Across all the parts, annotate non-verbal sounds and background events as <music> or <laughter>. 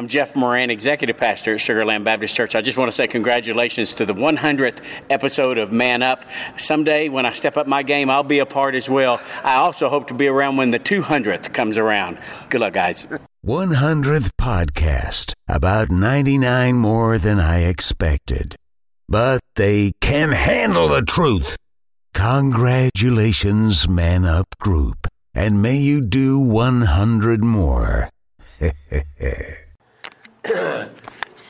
I'm Jeff Moran, Executive Pastor at Sugarland Baptist Church. I just want to say congratulations to the 100th episode of Man Up. Someday, when I step up my game, I'll be a part as well. I also hope to be around when the 200th comes around. Good luck, guys. 100th podcast. About 99 more than I expected. But they can handle the truth. Congratulations, Man Up Group. And may you do 100 more. <laughs> <coughs>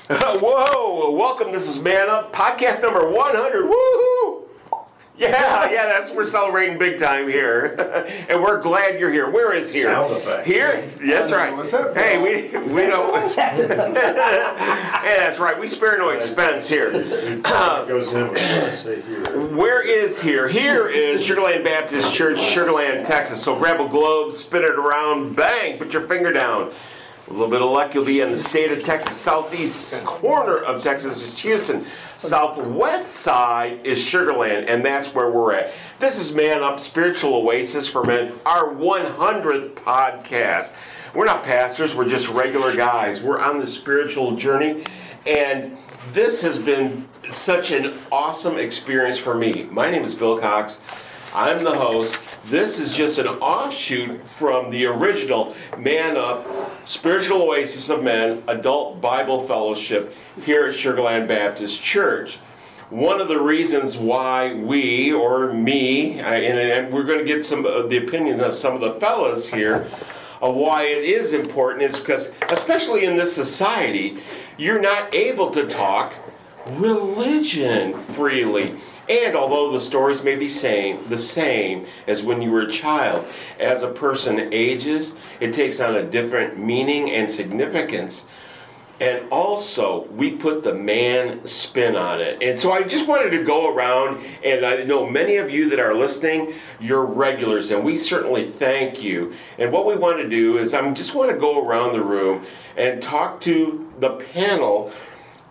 Whoa! Welcome. This is Man Up, podcast number 100. Woohoo! Yeah, <laughs> yeah, that's we're celebrating big time here, <laughs> and we're glad you're here. Where is here? Sound effect. Here? That's right. What's up? Hey, we we don't. <laughs> yeah, that's right. We spare no expense here. Goes in when I say here. Where is here? Here is Sugarland Baptist Church, Sugarland, Texas. So grab a globe, spin it around, bang, put your finger down. A little bit of luck, you'll be in the state of Texas. Southeast corner of Texas is Houston. Southwest side is Sugarland, and that's where we're at. This is Man Up Spiritual Oasis for Men, our 100th podcast. We're not pastors, we're just regular guys. We're on the spiritual journey, and this has been such an awesome experience for me. My name is Bill Cox. I'm the host. This is just an offshoot from the original Man Up Spiritual Oasis of Men Adult Bible Fellowship here at Sugarland Baptist Church. One of the reasons why we, or me, and, we're going to get some of the opinions of some of the fellas here, of why it is important is because, especially in this society, you're not able to talk religion freely. And although the stories may be same, the same as when you were a child, as a person ages, it takes on a different meaning and significance. And also, we put the man spin on it. And so I just wanted to go around, and I know many of you that are listening, you're regulars, and we certainly thank you. And what we want to do is, I just want to go around the room and talk to the panel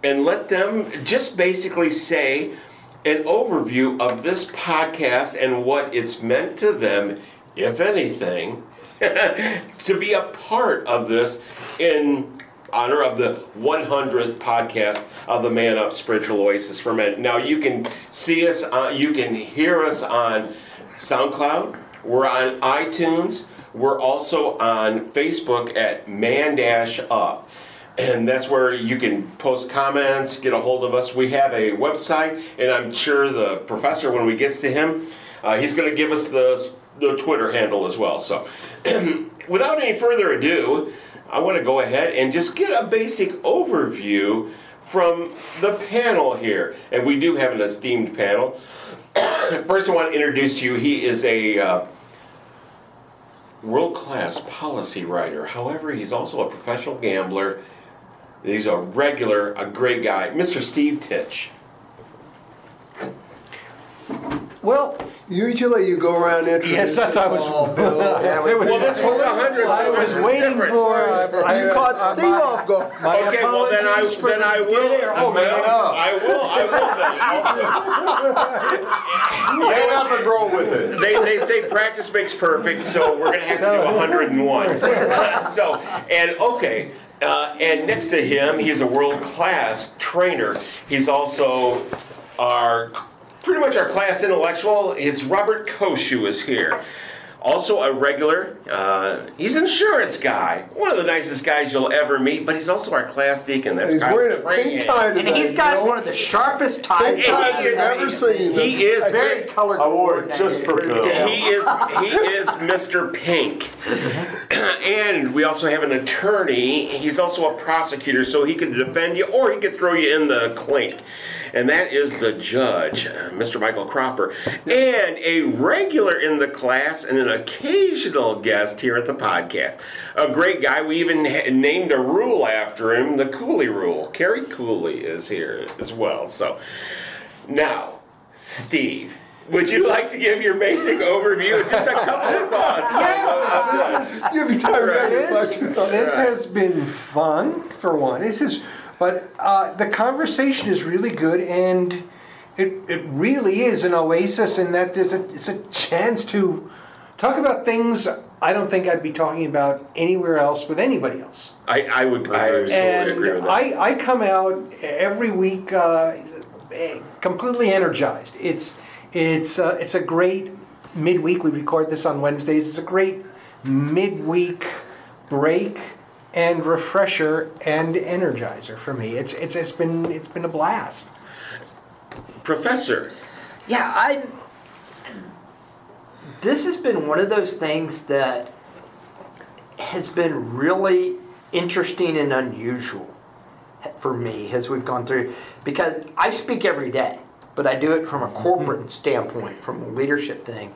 and let them just basically say an overview of this podcast and what it's meant to them, if anything, <laughs> to be a part of this in honor of the 100th podcast of the Man Up Spiritual Oasis for Men. Now you can see us, uh, you can hear us on SoundCloud. We're on iTunes. We're also on Facebook at Man Dash Up. And that's where you can post comments, get a hold of us. We have a website, and I'm sure the professor, when we gets to him, uh, he's going to give us the, the Twitter handle as well. So, <clears throat> without any further ado, I want to go ahead and just get a basic overview from the panel here. And we do have an esteemed panel. <coughs> First, I want to introduce you, he is a uh, world class policy writer. However, he's also a professional gambler. He's a regular, a great guy, Mr. Steve Titch. Well, usually you go around introducing. Yes, that's what I was- all, Bill. <laughs> Well, this was a hundred. I was waiting different. for. Uh, you caught uh, Steve off guard. Okay, well then I then I will. Oh, oh, man. I will. I will then. Man up and roll with it. they, they say practice makes perfect, so we're gonna have to do 101. <laughs> so and okay. Uh, and next to him, he's a world-class trainer. He's also our pretty much our class intellectual. It's Robert Koshu is here. Also a regular. Uh, he's an insurance guy. One of the nicest guys you'll ever meet. But he's also our class deacon. That's He's Kyle wearing a pink tie today. And he's got Bill. one of the sharpest ties Pink tie He is- I've ever seen. He is very color I wore it just for Bill. He is he is Mr. Pink, <clears throat> and we also have an attorney. He's also a prosecutor, so he could defend you or he could throw you in the clink. And that is the judge, uh, Mr. Michael Cropper, and a regular in the class and an occasional guest here at the podcast. A great guy. We even ha- named a rule after him, the Cooley Rule. Kerry Cooley is here as well. So now, Steve, would you like to give your basic overview? Just a couple of thoughts. <laughs> Yes, this is, me time to This, this has been fun for one. This is, but uh, the conversation is really good, and it it really is an oasis in that there's a it's a chance to talk about things I don't think I'd be talking about anywhere else with anybody else. I, I would. I absolutely and agree with that. I, I come out every week uh, completely energized. It's it's uh, it's a great midweek. We record this on Wednesdays. It's a great midweek break and refresher and energizer for me. It's it's it's been it's been a blast. Professor, Yeah, I. This has been one of those things that has been really interesting and unusual for me as we've gone through because I speak every day, but I do it from a mm-hmm. corporate standpoint, from a leadership thing.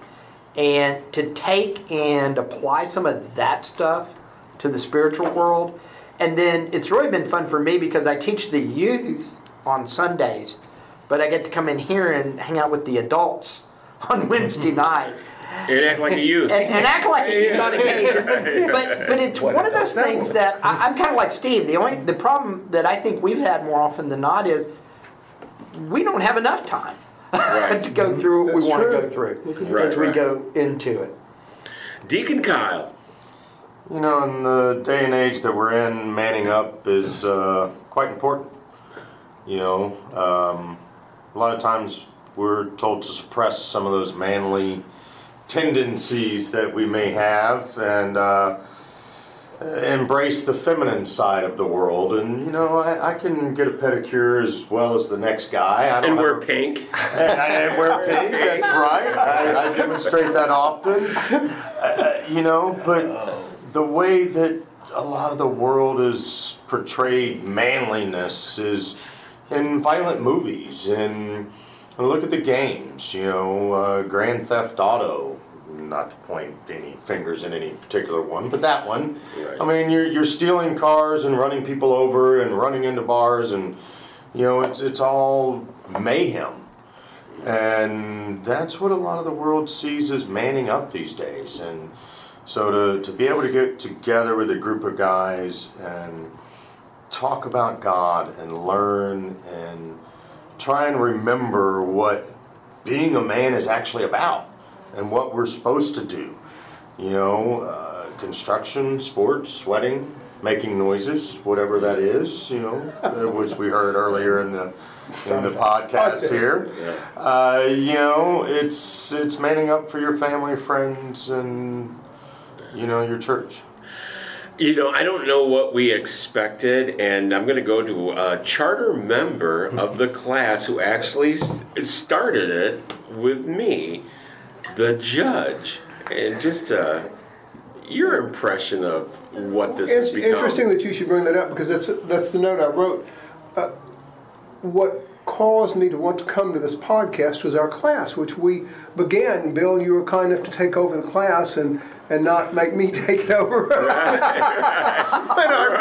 And to take and apply some of that stuff to the spiritual world. And then it's really been fun for me because I teach the youth on Sundays, but I get to come in here and hang out with the adults on Wednesday mm-hmm. night and <laughs> act like a youth. and, and act like it is on occasion. But but it's one of those things that I, I'm kind of like Steve. The only the problem that I think we've had more often than not is we don't have enough time <laughs> to go through what we That's want to go through Right, as we right. go into it. Deacon Kyle. You know, in the day and age that we're in, manning up is uh, quite important. You know, um, a lot of times we're told to suppress some of those manly tendencies that we may have and uh, embrace the feminine side of the world. And, you know, I, I can get a pedicure as well as the next guy. I don't And wear a- pink. and <laughs> I and wear pink, that's right. I, I demonstrate that often. Uh, you know, but the way that a lot of the world is portrayed manliness is in violent movies and look at the games, you know, uh, Grand Theft Auto. Not to point any fingers in any particular one, but that one. Right. I mean, you're, you're stealing cars and running people over and running into bars, and you know, it's it's all mayhem. And that's what a lot of the world sees as manning up these days. And so to, to be able to get together with a group of guys and talk about God and learn and try and remember what being a man is actually about and what we're supposed to do. You know, uh, construction, sports, sweating, making noises, whatever that is, you know, uh, which we heard earlier in the in the podcast here. Uh, you know, it's it's manning up for your family, friends, and you know your church. You know, I don't know what we expected, and I'm going to go to a charter member of the <laughs> class who actually started it with me, the judge. And just uh, your impression of what this It's interesting that you should bring that up because that's that's the note I wrote. Uh, what caused me to want to come to this podcast was our class, which we began. Bill, you were kind enough to take over the class and and not make me <laughs> take it over. <laughs> when our,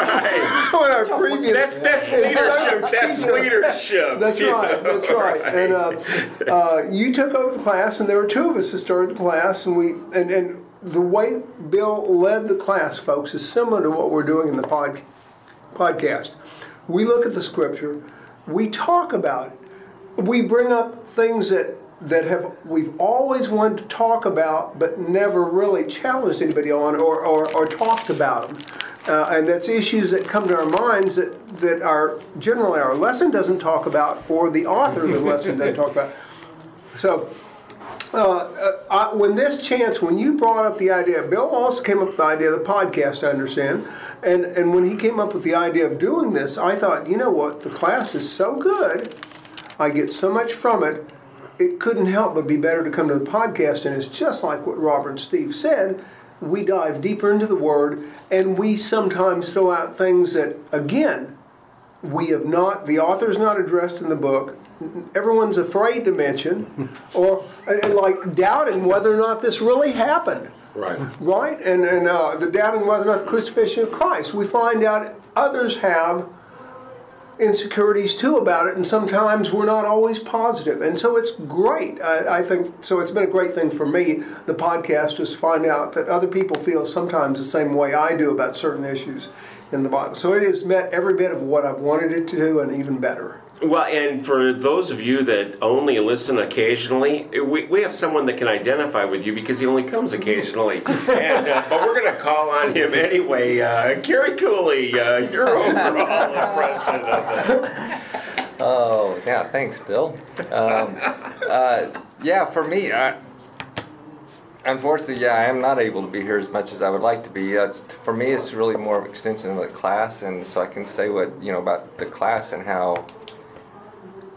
when our previous That's that's leadership. That's leadership. That's right. know, That's right. And uh, uh, you took over the class, and there were two of us that started the class, and we and and the way Bill led the class, folks, is similar to what we're doing in the pod, podcast. We look at the scripture, we talk about it, we bring up things that that have we've always wanted to talk about, but never really challenged anybody on or or, or talked about them. Uh, and that's issues that come to our minds that, that our generally our lesson doesn't talk about, or the author of the lesson doesn't talk about. So, uh, uh, I, when this chance, when you brought up the idea, Bill also came up with the idea of the podcast, I understand. And, and when he came up with the idea of doing this, I thought, you know what, the class is so good, I get so much from it, it couldn't help but be better to come to the podcast. And it's just like what Robert and Steve said. we dive deeper into the Word, and we sometimes throw out things that, again, we have not, the author's not addressed in the book. Everyone's afraid to mention, <laughs> or uh, like doubting whether or not this really happened. Right. Right? And, and uh, the doubting whether or not the crucifixion of Christ. We find out others have insecurities too about it, and sometimes we're not always positive. And so it's great. I, I think so. It's been a great thing for me, the podcast, just to find out that other people feel sometimes the same way I do about certain issues in the Bible. So it has met every bit of what I've wanted it to do, and even better. Well, and for those of you that only listen occasionally, we, we have someone that can identify with you because he only comes occasionally. <laughs> and, uh, but we're going to call on him anyway. Uh, Kerry Cooley, uh, your <laughs> overall impression of it. Oh, yeah, thanks, Bill. Um, uh, yeah, for me, I, unfortunately, yeah, I am not able to be here as much as I would like to be. Uh, it's, for me, it's really more of an extension of the class, and so I can say what, you know, about the class and how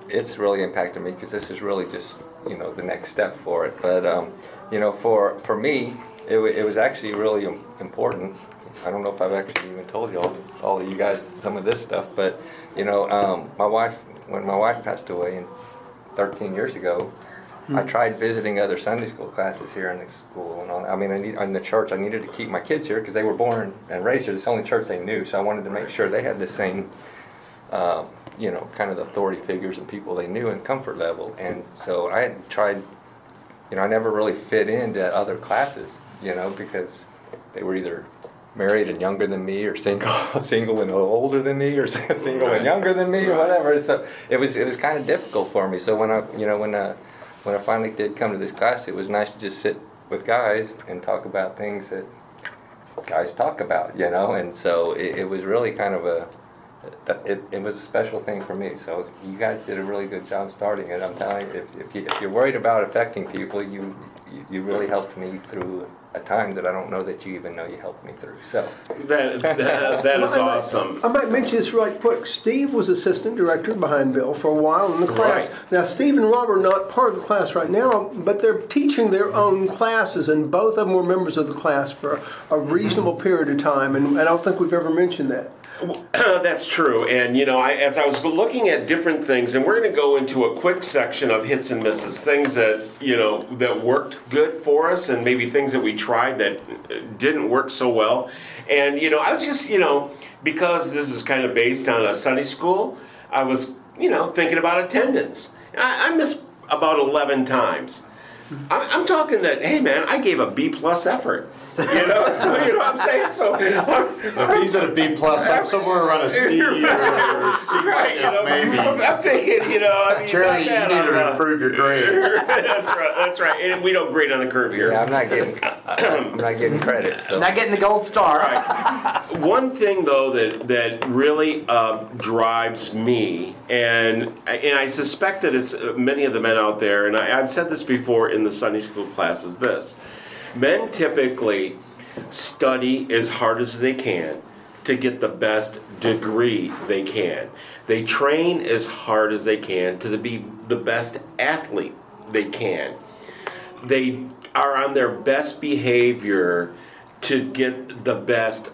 it's really impacted me because this is really just, you know, the next step for it. But, um, you know, for, for me, it, it was actually really important. I don't know if I've actually even told you all, all of you guys some of this stuff, but, you know, um, my wife, when my wife passed away in 13 years ago, I tried visiting other Sunday school classes here in the school and all. I mean, I need, in the church, I needed to keep my kids here because they were born and raised here. It's the only church they knew, so I wanted to make sure they had the same, um, you know, kind of the authority figures and people they knew and comfort level. And so I had tried, you know, I never really fit into other classes, you know, because they were either married and younger than me, or single, <laughs> single and older than me, or <laughs> single and younger than me, or whatever. So it was it was kind of difficult for me. So when I, you know, when I, when I finally did come to this class, it was nice to just sit with guys and talk about things that guys talk about, you know. And so it, it was really kind of a it, it was a special thing for me. So you guys did a really good job starting it. I'm telling you, if, if, you, if you're worried about affecting people, you, you you really helped me through a time that I don't know that you even know you helped me through. So That, that, that is I might- awesome. I might mention this right quick. Steve was assistant director behind Bill for a while in the class. Right. Now, Steve and Rob are not part of the class right now, but they're teaching their own classes, and both of them were members of the class for a reasonable period of time, and I don't think we've ever mentioned that. <clears throat> That's true. And, you know, I, as I was looking at different things, and we're going to go into a quick section of hits and misses, things that, you know, that worked good for us, and maybe things that we tried that uh, didn't work so well. And, you know, I was just, you know, because this is kind of based on a Sunday school, I was, you know, thinking about attendance. I, I missed about 11 times. I'm, I'm talking that, hey man, I gave a B plus effort. You know, so you know what I'm saying? So If he's at a B plus, I'm somewhere around a C or C Right, you know, maybe. I'm, I'm thinking, you know, I mean, Charlie, you need to improve your grade. <laughs> that's right, that's right. And we don't grade on the curve here. yeah, I'm not getting I'm not getting credit. So Not getting the gold star. One thing though that that really uh, drives me, and and I suspect that it's uh, many of the men out there, and I, I've said this before in the Sunday school class, is this: men typically study as hard as they can to get the best degree they can. They train as hard as they can to be the best athlete they can they are on their best behavior to get the best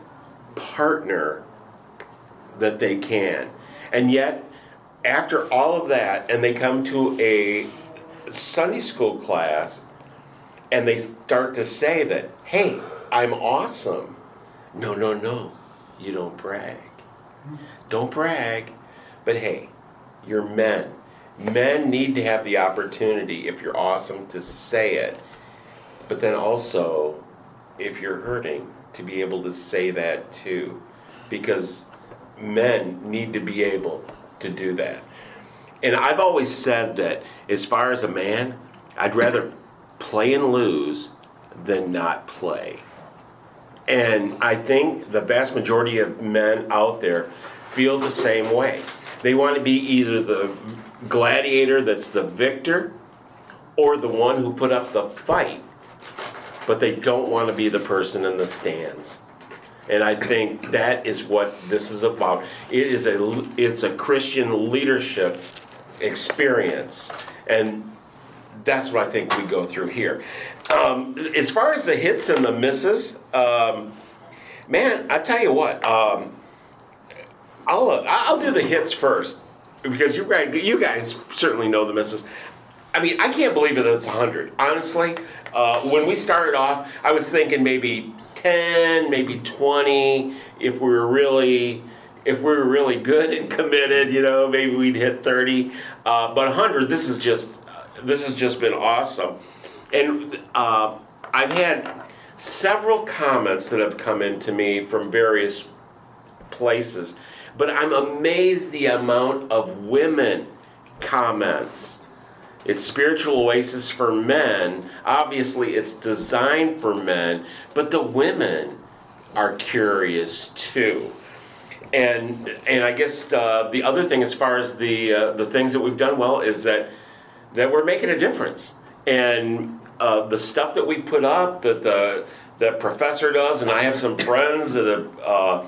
partner that they can. And yet, after all of that, and they come to a Sunday school class and they start to say that, hey, I'm awesome. No, no, no. You don't brag. Don't brag. But hey, you're men. Men need to have the opportunity, if you're awesome, to say it. But then also, if you're hurting, to be able to say that too. Because men need to be able to do that. And I've always said that as far as a man, I'd rather play and lose than not play. And I think the vast majority of men out there feel the same way. They want to be either the gladiator that's the victor or the one who put up the fight, but they don't want to be the person in the stands. And I think that is what this is about. It is a it's a Christian leadership experience, and that's what I think we go through here. Um, as far as the hits and the misses, um, man, I tell you what, um, I'll uh, I'll do the hits first because you guys you guys certainly know the misses. I mean, I can't believe it it's 100. Honestly, uh, when we started off, I was thinking maybe 10, maybe 20. If we were really, if we were really good and <laughs> committed, you know, maybe we'd hit 30. Uh, but 100, this is just, this has just been awesome. And uh, I've had several comments that have come in to me from various places, but I'm amazed the amount of women comments. It's spiritual oasis for men. Obviously, it's designed for men, but the women are curious too. And and I guess uh, the other thing, as far as the uh, the things that we've done well, is that that we're making a difference. And uh, the stuff that we put up, that the that professor does, and I have some friends that have uh,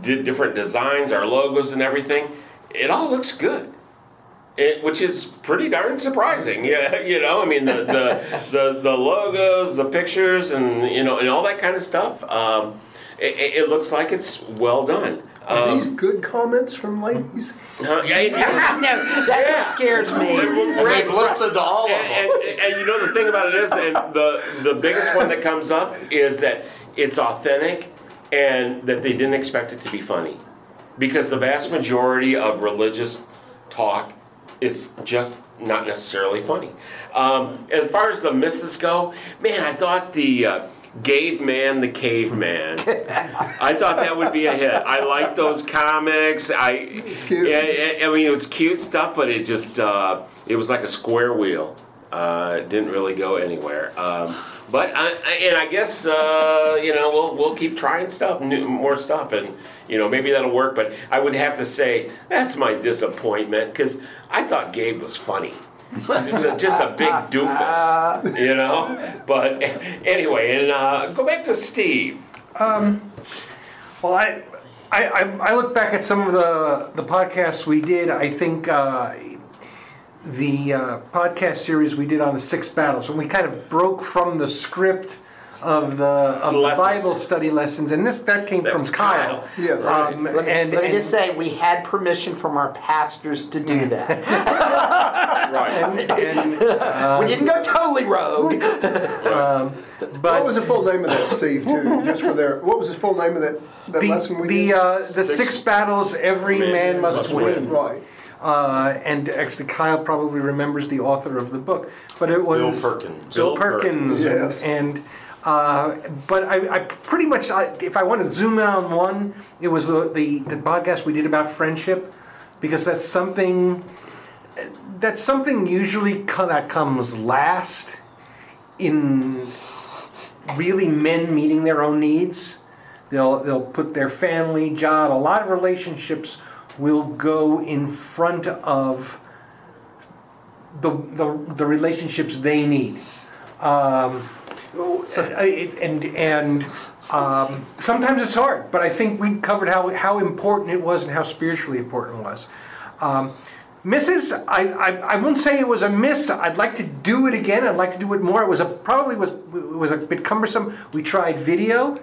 did different designs, our logos and everything. It all looks good. It, which is pretty darn surprising. <laughs> Yeah, you know, I mean the the, the, the logos, the pictures, and you know, and all that kind of stuff. Um, it, it looks like it's well done. Are Um, these good comments from ladies? yeah, yeah. <laughs> no, that Yeah. scares me. Right, They've listened to all of them. and, and, and you know the thing about it is, and the the biggest one that comes up is that it's authentic, and that they didn't expect it to be funny, because the vast majority of religious talk is just not necessarily funny. Um, as far as the misses go, man, I thought the. Uh, Gabe Man the Caveman. I thought that would be a hit. I like those comics. I It's cute. I, I mean, it was cute stuff, but it just uh, it was like a square wheel. Uh, didn't really go anywhere. Um, but I, I, and I guess uh, you know we'll we'll keep trying stuff, new, more stuff, and you know maybe that'll work. But I would have to say that's my disappointment because I thought Gabe was funny. just, a, just a big doofus, you know. But anyway, and uh, go back to Steve. Well, I, I, I I look back at some of the, the podcasts we did. I think uh, the uh, podcast series we did on the six battles, when we kind of broke from the script of the of the Bible study lessons, and this that came That from Kyle. Kyle. Yes. Um, Let me, and, let me and- just say, we had permission from our pastors to do <laughs> that. Right. and, <laughs> we didn't go totally rogue. <laughs> but What was the full name of that, Steve? Too, just for their. What was the full name of that, that the lesson we the did? uh, the six, battles every man, must, win. right. Uh, and actually, Kyle probably remembers the author of the book, but it was Bill Perkins. Bill Bill Perkins, Perkins. and. Uh, but I, I pretty much, I, if I want to zoom in on one, it was the, the the podcast we did about friendship, because that's something that's something usually co- that comes last in really men meeting their own needs. They'll they'll put their family, job, a lot of relationships will go in front of the the, the relationships they need. Um, and and um, sometimes it's hard, but I think we covered how how important it was and how spiritually important it was. Um, misses, I, I I won't say it was a miss. I'd like to do it again. I'd like to do it more. It was a probably was it was a bit cumbersome. We tried video.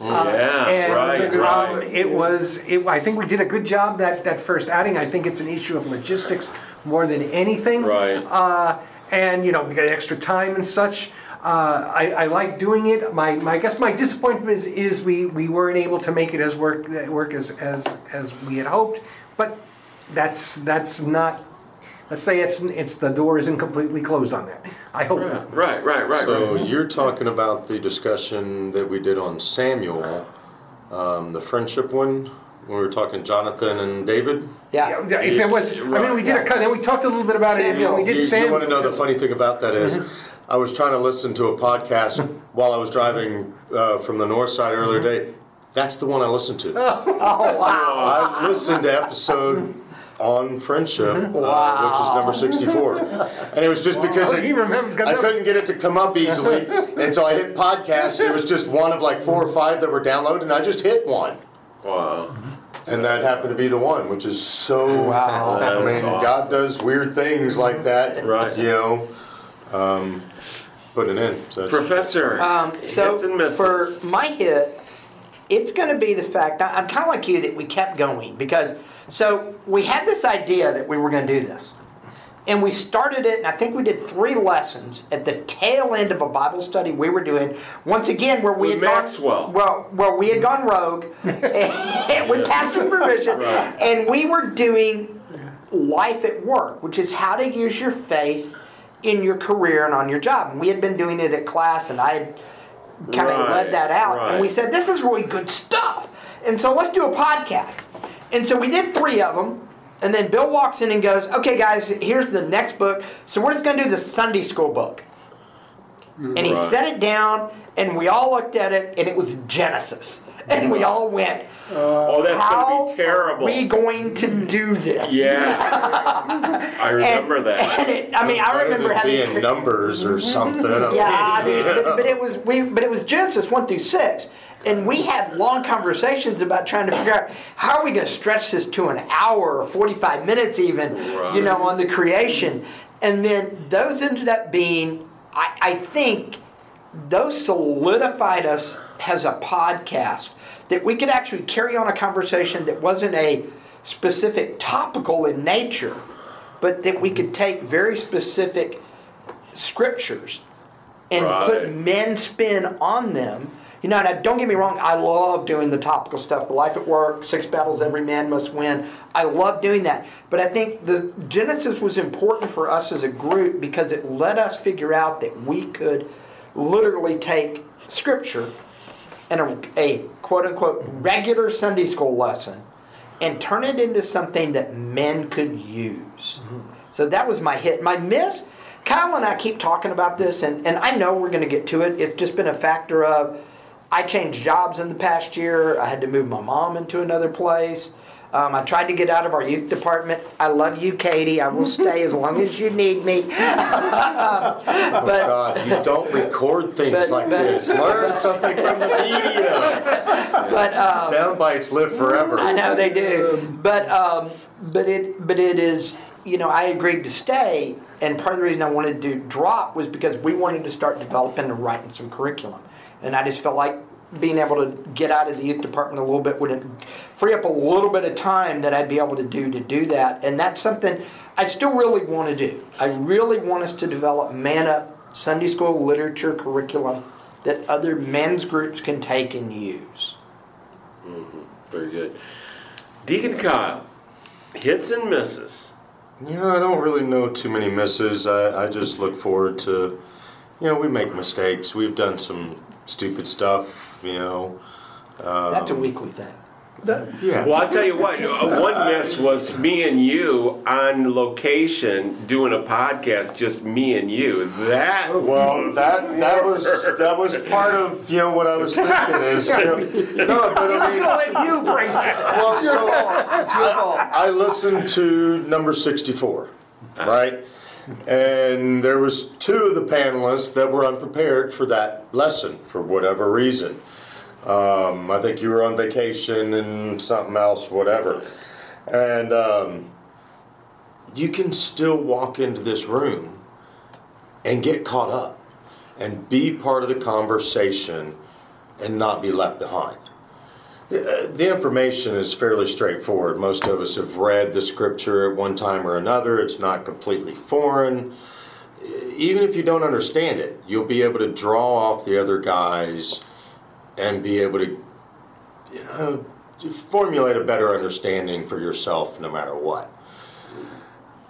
Yeah, And right, um, right. it was, it, I think we did a good job that, that first outing. I think it's an issue of logistics more than anything. Right. Uh, and, you know, we got extra time and such. Uh, I, I like doing it. My, my, I guess my disappointment is, is we, we weren't able to make it as work, work as, as, as we had hoped. But that's, that's not, let's say it's, it's, the door isn't completely closed on that. I hope not. Right, right, right, So right. you're talking about the discussion that we did on Samuel, um, the friendship one, when we were talking Jonathan and David. Yeah. Yeah, If it was, I mean, we did a, cut- then we talked a little bit about it, and we You, did Sam. want to know the funny thing about that is, I was trying to listen to a podcast <laughs> while I was driving uh, from the north side earlier today. That's the one I listened to. <laughs> Oh wow. I listened to episode on friendship, uh, which is number 64. And it was just <laughs> because Oh, it- he remembered- I couldn't get it to come up easily. <laughs> And so I hit podcast. And it was just one of like four or five that were downloaded. And I just hit one. Wow. And that happened to be the one, which is so. Wow. I mean, That's God does weird things like that. Right. You know. um, putting in. So Professor, Um, so hits and misses. for my hit, it's going to be the fact I'm kind of like you that we kept going because so we had this idea that we were going to do this, and we started it, and I think we did three lessons at the tail end of a Bible study we were doing. Once again, where we With had Maxwell. gone well, where we had gone rogue <laughs> and, with pastor permission, <laughs> Right. and we were doing life at work, which is how to use your faith in your career and on your job. And we had been doing it at class, and I had kind of Right, led that out. And we said, this is really good stuff. And so let's do a podcast. And so we did three of them. And then Bill walks in and goes, okay, guys, here's the next book. So we're just going to do the Sunday school book. And he Right. set it down, and we all looked at it, and it was Genesis. <laughs> And we all went, oh, that's going to be terrible. are we going to mm. do this? yeah, <laughs> I remember <laughs> And that. it, I mean, I remember having being numbers or mhm. something. yeah, I mean, but, but it was we, but it was Genesis one through six, and we had long conversations about trying to figure out how are we going to stretch this to an hour or forty-five minutes, even, you know, on the creation, and then those ended up being, I, I think, those solidified us as a podcast that we could actually carry on a conversation that wasn't a specific topical in nature, but that we could take very specific scriptures and Right. put men spin on them. You know, and don't get me wrong, I love doing the topical stuff. The life at work, six battles every man must win. I love doing that. But I think the Genesis was important for us as a group because it let us figure out that we could literally take scripture and a, a quote unquote regular Sunday school lesson and turn it into something that men could use. Mm-hmm. So that was my hit. My miss, Kyle and I keep talking about this, and, and I know we're going to get to it. It's just been a factor of I changed jobs in the past year. I had to move my mom into another place. Um, I tried to get out of our youth department. I love you, Katie. I will stay as long as you need me. <laughs> Oh, but God, you don't record things but- like but- this. <laughs> Learn something from the media. but um, Sound bites live forever. I know they do, but um, but it but it is you know I agreed to stay, and part of the reason I wanted to drop was because we wanted to start developing and writing some curriculum, and I just felt like being able to get out of the youth department a little bit would free up a little bit of time that I'd be able to do to do that, and that's something I still really want to do. I really want us to develop man up Sunday school literature curriculum that other men's groups can take and use. Very good. Deacon Kyle, hits and misses. You know, I don't really know too many misses. I, I just look forward to, you know, we make mistakes. We've done some stupid stuff, you know. Um, That's a weekly thing. Yeah. Well, I'll tell you what, uh, one miss was me and you on location doing a podcast, just me and you. That Well, that that was that was part of you know what I was thinking is you know, no, but I mean, let you bring that. well, so I, I listened to number sixty-four, right, and there was two of the panelists that were unprepared for that lesson for whatever reason. Um, I think you were on vacation and something else, whatever, and um, you can still walk into this room and get caught up and be part of the conversation and not be left behind. Uh, The information is fairly straightforward. Most of us have read the scripture at one time or another. It's not completely foreign. Uh, Even if you don't understand it, you'll be able to draw off the other guys and be able to you know, formulate a better understanding for yourself no matter what.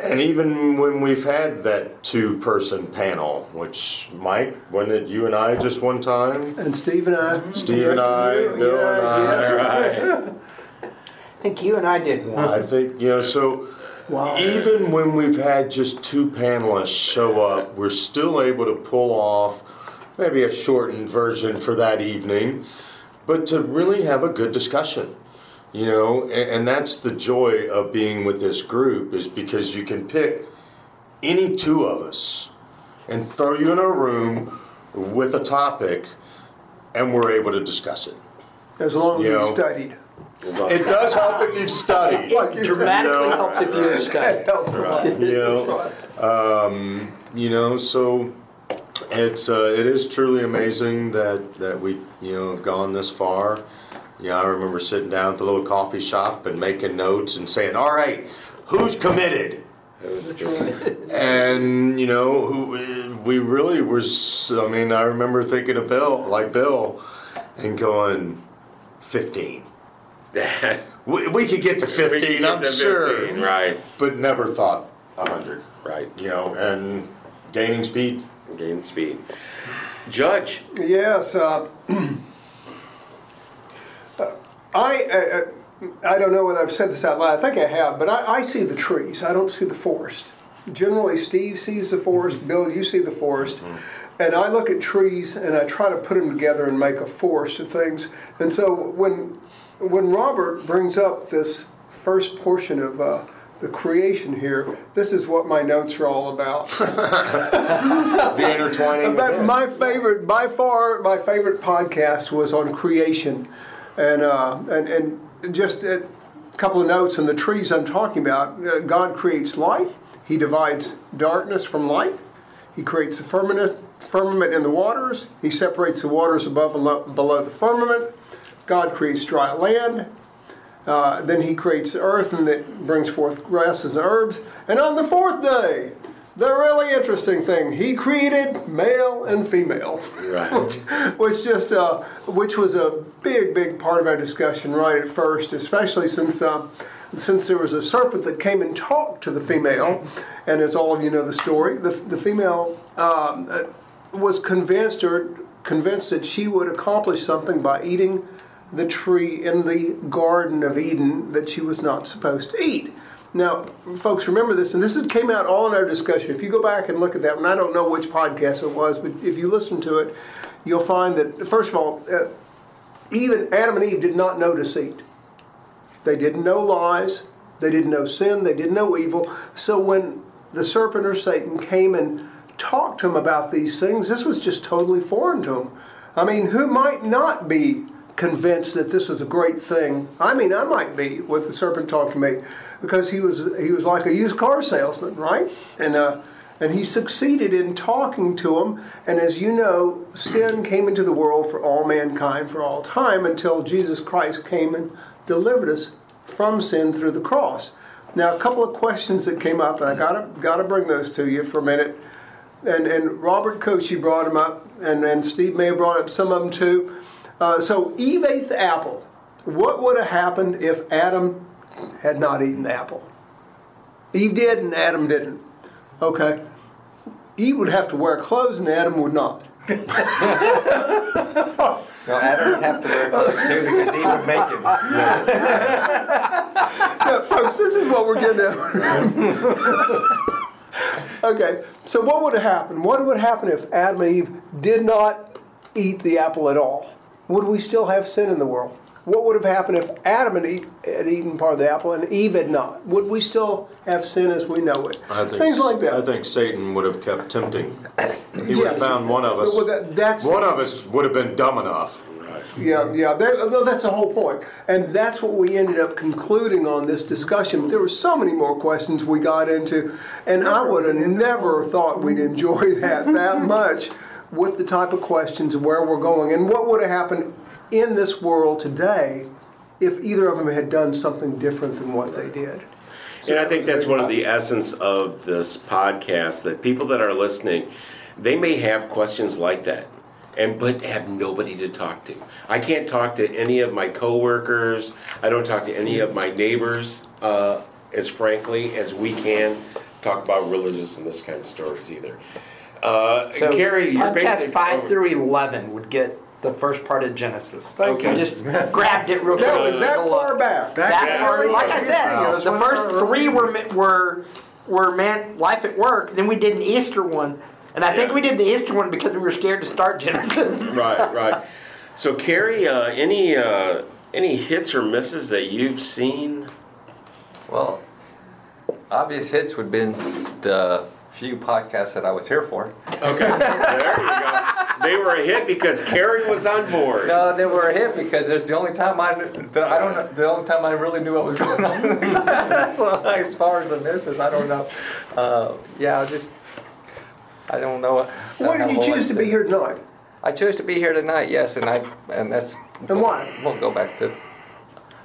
And even when we've had that two person panel, which Mike, when did you and I just one time? And Steve and I. Mm-hmm. Steve and I, Bill and I. I think you and I did one. I think, you know, so even when we've had just two panelists show up, we're still able to pull off maybe a shortened version for that evening, but to really have a good discussion. You know, and, and that's the joy of being with this group is because you can pick any two of us and throw you in a room with a topic and we're able to discuss it. As long as You know. studied. It does help if you've studied. <laughs> It dramatically You know. helps if you study. <laughs> It helps a lot. you know, um, you know, so it's uh, it is truly amazing that that we you know have gone this far. Yeah, I remember sitting down at the little coffee shop and making notes and saying, "All right, who's committed?" and you know, who we really was. I mean, I remember thinking of Bill, like Bill, and going, 15. <laughs> we, we could get to 15, get I'm to sure. 15, right. But never thought 100. Right. You know, and gaining speed. Gaining speed. Judge. Yes. Uh, <clears throat> I, uh, I don't know whether I've said this out loud. I think I have, but I, I see the trees. I don't see the forest. Generally, Steve sees the forest. Bill, you see the forest. And I look at trees and I try to put them together and make a forest of things. And so when when Robert brings up this first portion of uh, the creation here, this is what my notes are all about. <laughs> The intertwining. But my favorite, by far, my favorite podcast was on creation, and uh, and and just a couple of notes on the trees I'm talking about. Uh, God creates light. He divides darkness from light. He creates a firmament, firmament in the waters. He separates the waters above and lo- below the firmament. God creates dry land. Uh, then he creates the earth and that brings forth grasses and herbs. And on the fourth day, the really interesting thing, he created male and female. Right. <laughs> which just uh, which was a big, big part of our discussion right at first, especially since uh, since there was a serpent that came and talked to the female, and as all of you know the story, the the female um, uh, was convinced or convinced that she would accomplish something by eating the tree in the Garden of Eden that she was not supposed to eat. Now, folks, remember this, and this is, came out all in our discussion. If you go back and look at that, and I don't know which podcast it was, but if you listen to it, you'll find that, first of all, uh, even Adam and Eve did not know deceit. They didn't know lies, they didn't know sin, they didn't know evil. So when the serpent or Satan came and talked to them about these things, this was just totally foreign to them. I mean, who might not be convinced that this was a great thing? I mean, I might be with the serpent talked to me because he was he was like a used car salesman, right? And uh, and he succeeded in talking to him. And as you know, sin came into the world for all mankind for all time until Jesus Christ came and delivered us from sin through the cross. Now, a couple of questions that came up, and I gotta gotta bring those to you for a minute. And and Robert Kochi brought them up, and and Steve may brought up some of them too. Uh, so Eve ate the apple. What would have happened if Adam had not eaten the apple? Eve did, and Adam didn't. Okay. Eve would have to wear clothes, and Adam would not. <laughs> No, Adam would have to wear clothes too because he would make it. <laughs> Yeah, folks, this is what we're getting at. <laughs> okay, so what would have happened? What would happen if Adam and Eve did not eat the apple at all? Would we still have sin in the world? What would have happened if Adam had, eat, had eaten part of the apple and Eve had not? Would we still have sin as we know it? I think, Things like that. I think Satan would have kept tempting. He would have found one of us. Well, that- that's- one of us would have been dumb enough. Yeah, yeah, that, that's the whole point. And that's what we ended up concluding on this discussion. But there were so many more questions we got into, and I would have never thought we'd enjoy <laughs> that that much with the type of questions and where we're going and what would have happened in this world today if either of them had done something different than what they did. And I think that's one of the essence of this podcast that people that are listening, they may have questions like that, and but have nobody to talk to. I can't talk to any of my coworkers. I don't talk to any of my neighbors uh, as frankly as we can talk about religious and this kind of stories either. Uh, So Kerry, you're podcast basically five through eleven would get the first part of Genesis. Thank you. I just <laughs> grabbed it real quick. That was that far back. That far, like I Yeah, said, the first three were ma- were were man life at work. Then we did an Easter one, and I think Yeah. we did the Easter one because we were scared to start Genesis. <laughs> right, right. So, Kerry, uh, any uh, any hits or misses that you've seen? Well, obvious hits would have been the few podcasts that I was here for. Okay, there you go. They were a hit because Kerry was on board. No, they were a hit because it's the only time I knew, that I don't know, the only time I really knew what was <laughs> going on. so, as far as the misses, I don't know. Uh, yeah, I just I don't know. I Why did you choose to be here tonight? I chose to be here tonight. Yes, and I and that's. And why? We'll go back to.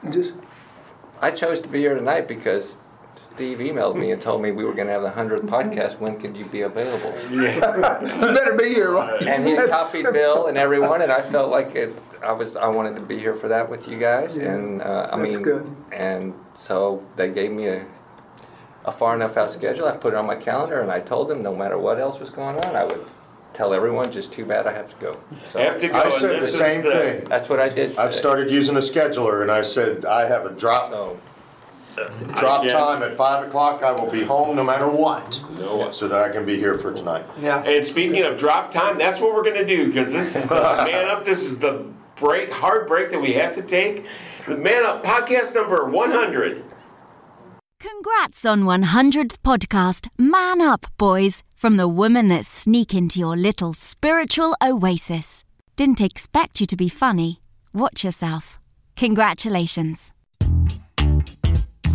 Just I chose to be here tonight because Steve emailed me and told me we were going to have the hundredth podcast. When could you be available? <laughs> you better be here. right? And he had <laughs> copied Bill and everyone, and I felt like it. I was. I wanted to be here for that with you guys, Yeah, and uh, I that's mean, good. and so they gave me a a far enough out schedule. I put it on my calendar, and I told them no matter what else was going on, I would tell everyone. Just too bad I have to go. So Have to go. I said the this is same thing. that's what I did. I've started using a scheduler, and I said I have a drop So Mm-hmm. drop Yeah. time at five o'clock. I will be home no matter what, No. so that I can be here for tonight. Yeah. And speaking of drop time, that's what we're going to do because this is the <laughs> man up. This is the break, hard break that we have to take. The man up podcast number 100. Congrats on 100th podcast. Man up, boys, from the women that sneak into your little spiritual oasis. Didn't expect you to be funny. Watch yourself. Congratulations.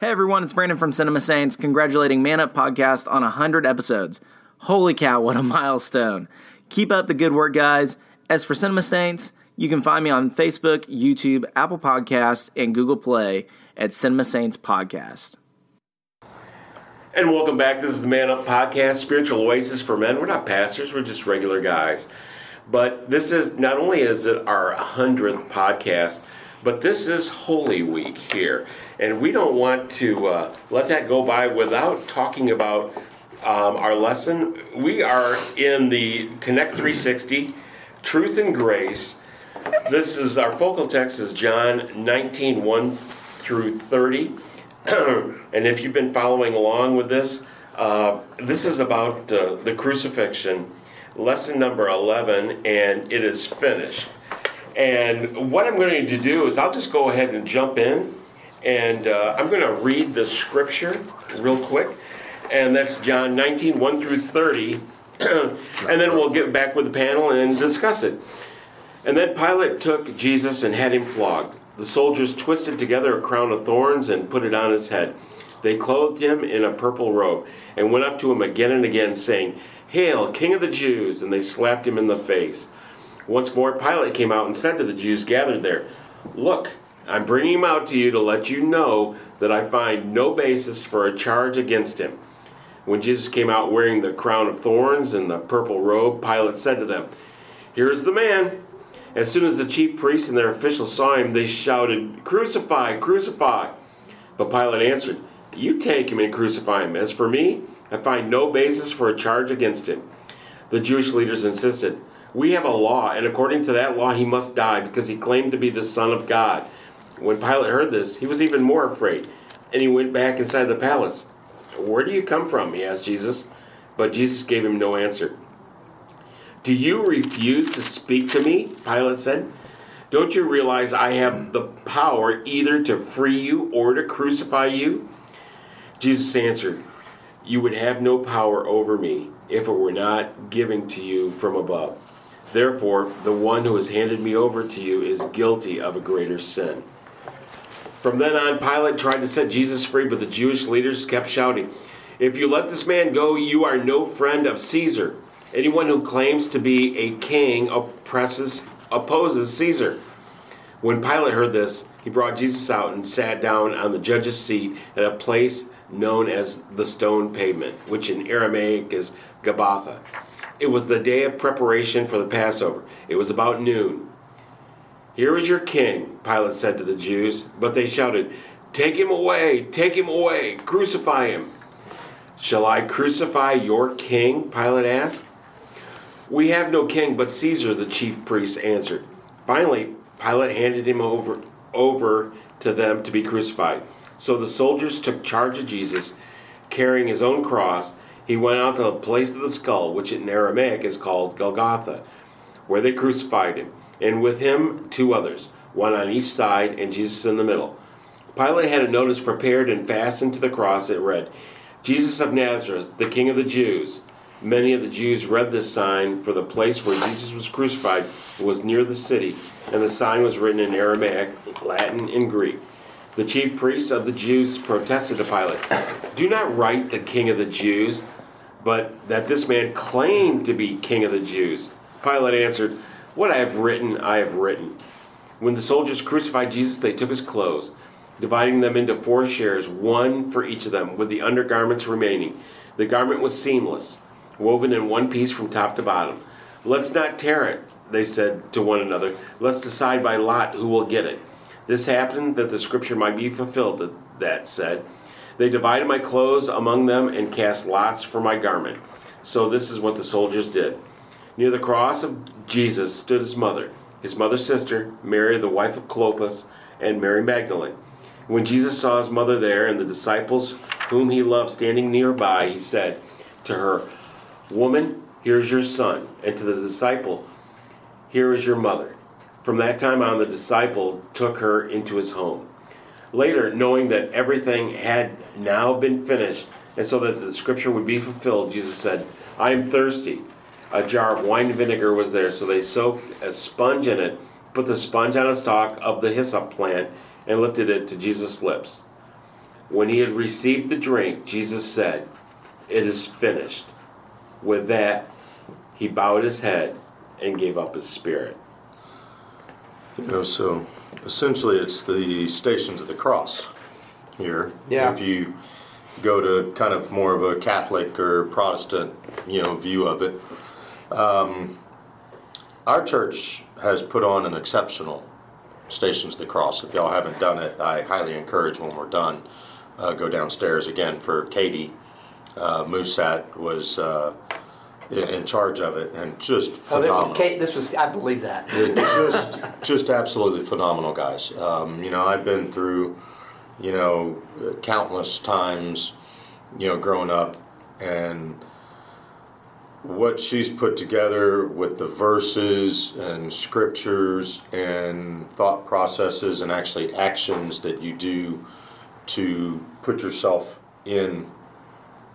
Hey everyone, it's Brandon from Cinema Saints, congratulating Man Up Podcast on 100 episodes. Holy cow, what a <laughs> milestone. Keep up the good work, guys. As for Cinema Saints, you can find me on Facebook, YouTube, Apple Podcasts, and Google Play at Cinema Saints Podcast. And welcome back. This is the Man Up Podcast, Spiritual Oasis for Men. We're not pastors, we're just regular guys. But this is not only is it our 100th podcast, but this is Holy Week here. And we don't want to uh, let that go by without talking about um, our lesson. We are in the Connect 360 Truth and Grace. This is our focal text is John 19 1 through 30. <clears throat> and if you've been following along with this, uh, this is about uh, the crucifixion, lesson number 11, and it is finished. And what I'm going to do is I'll just go ahead and jump in, and uh, I'm going to read the scripture real quick, and that's John 19 1 through 30, <clears throat> and then we'll get back with the panel and discuss it. And then Pilate took Jesus and had him flogged. The soldiers twisted together a crown of thorns and put it on his head. They clothed him in a purple robe and went up to him again and again, saying, Hail, King of the Jews! And they slapped him in the face. Once more, Pilate came out and said to the Jews gathered there, Look, I'm bringing him out to you to let you know that I find no basis for a charge against him. When Jesus came out wearing the crown of thorns and the purple robe, Pilate said to them, Here is the man. As soon as the chief priests and their officials saw him, they shouted, Crucify, crucify! But Pilate answered, You take him and crucify him. As for me, I find no basis for a charge against him. The Jewish leaders insisted, We have a law, and according to that law, he must die because he claimed to be the Son of God. When Pilate heard this, he was even more afraid, and he went back inside the palace. Where do you come from? he asked Jesus. But Jesus gave him no answer. Do you refuse to speak to me? Pilate said. Don't you realize I have the power either to free you or to crucify you? Jesus answered, You would have no power over me if it were not given to you from above. Therefore, the one who has handed me over to you is guilty of a greater sin. From then on, Pilate tried to set Jesus free, but the Jewish leaders kept shouting, If you let this man go, you are no friend of Caesar. Anyone who claims to be a king oppresses, opposes Caesar. When Pilate heard this, he brought Jesus out and sat down on the judge's seat at a place known as the stone pavement, which in Aramaic is Gabbatha. It was the day of preparation for the Passover. It was about noon. Here is your king, Pilate said to the Jews, but they shouted, Take him away! Take him away! Crucify him! Shall I crucify your king? Pilate asked. We have no king but Caesar, the chief priests answered. Finally, Pilate handed him over, over to them to be crucified. So the soldiers took charge of Jesus, carrying his own cross. He went out to the place of the skull, which in Aramaic is called Golgotha, where they crucified him, and with him two others, one on each side, and Jesus in the middle. Pilate had a notice prepared and fastened to the cross. It read, Jesus of Nazareth, the King of the Jews. Many of the Jews read this sign, for the place where Jesus was crucified was near the city, and the sign was written in Aramaic, Latin, and Greek. The chief priests of the Jews protested to Pilate, Do not write the King of the Jews, but that this man claimed to be King of the Jews. Pilate answered, What I have written, I have written. When the soldiers crucified Jesus, they took his clothes, dividing them into four shares, one for each of them, with the undergarments remaining. The garment was seamless, woven in one piece from top to bottom. Let's not tear it, they said to one another. Let's decide by lot who will get it. This happened that the scripture might be fulfilled, that- said, They divided my clothes among them and cast lots for my garment. So this is what the soldiers did. Near the cross of Jesus stood his mother, his mother's sister, Mary, the wife of Clopas, and Mary Magdalene. When Jesus saw his mother there and the disciples whom he loved standing nearby, he said to her, Woman, here is your son. And to the disciple, Here is your mother. From that time on, the disciple took her into his home. Later, knowing that everything had now been finished, and so that the scripture would be fulfilled, Jesus said, I am thirsty. A jar of wine vinegar was there, so they soaked a sponge in it, put the sponge on a stalk of the hyssop plant, and lifted it to Jesus' lips. When he had received the drink, Jesus said, It is finished. With that, he bowed his head and gave up his spirit. You know, so essentially it's the Stations of the Cross here. Yeah. If you go to kind of more of a Catholic or Protestant, you know, view of it, um, our church has put on an exceptional Stations of the Cross. If y'all haven't done it, I highly encourage when we're done, uh, go downstairs again for Katie. Uh, Musat was uh, in, in charge of it and just Oh, phenomenal. this, Kate, this was, I believe that. Just just absolutely phenomenal, guys. Um, you know, I've been through, you know, countless times, you know, growing up, and what she's put together with the verses and scriptures and thought processes and actually actions that you do to put yourself in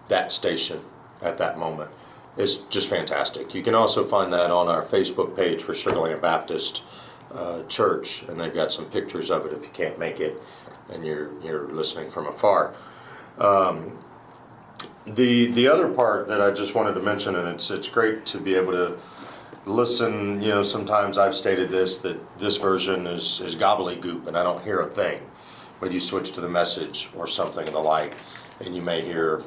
that station at that moment is just fantastic. You can also find that on our Facebook page for Sugarland Baptist uh, Church, and they've got some pictures of it if you can't make it and you're you're listening from afar. Um, the the other part that I just wanted to mention, and it's it's great to be able to listen. You know, sometimes I've stated this that this version is is gobbledygook, and I don't hear a thing. But you switch to the message or something of the like, and you may hear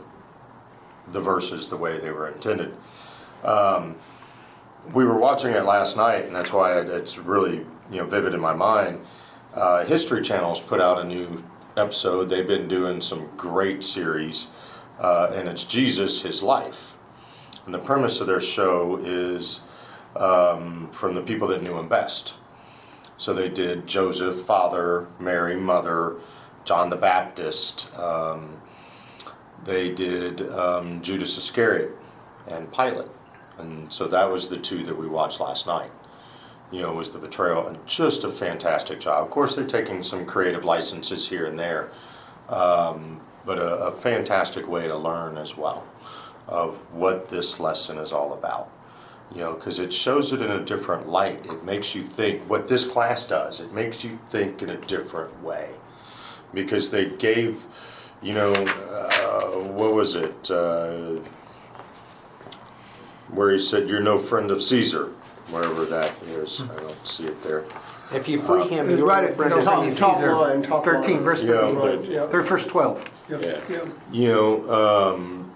the verses the way they were intended. Um, we were watching it last night, and that's why it's really you know vivid in my mind. Uh, History Channel's put out a new episode. They've been doing some great series, uh, and it's Jesus, His life. And the premise of their show is um, from the people that knew him best. So they did Joseph, father, Mary, mother, John the Baptist. Um, they did um, Judas Iscariot and Pilate. And so that was the two that we watched last night. You know, was the betrayal and just a fantastic job. Of course, they're taking some creative licenses here and there, um, but a, a fantastic way to learn as well of what this lesson is all about. You know, because it shows it in a different light. It makes you think what this class does. It makes you think in a different way, because they gave, you know, uh, what was it? Uh, where he said, "You're no friend of Caesar," wherever that is. I don't see it there. If you free him, It's you're right right friend the of top- Caesar. top line, top 13, line. verse Yeah. 13. Yeah. Third, verse 12. Yeah. Yeah. You know, um,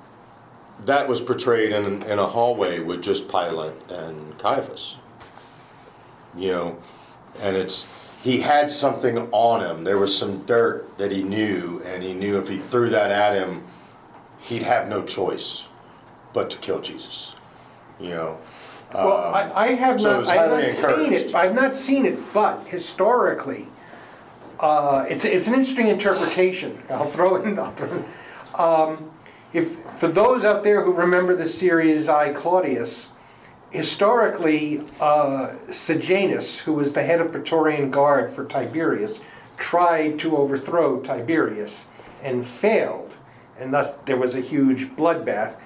that was portrayed in, in a hallway with just Pilate and Caiaphas. You know, and it's he had something on him. There was some dirt that he knew, and he knew if he threw that at him, he'd have no choice but to kill Jesus. You know. Well, Um, I, I have so not, I have highly not seen it. I've not seen it, but historically, uh, it's it's an interesting interpretation. I'll throw in. I'll throw in. Um, if for those out there who remember the series I Claudius, historically, uh, Sejanus, who was the head of Praetorian Guard for Tiberius, tried to overthrow Tiberius and failed, and thus there was a huge bloodbath.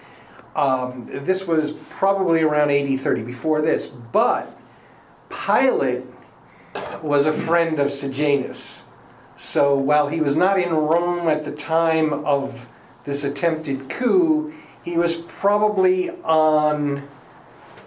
Um, this was probably around AD 30 before this, but Pilate was a friend of Sejanus. So while he was not in Rome at the time of this attempted coup, he was probably on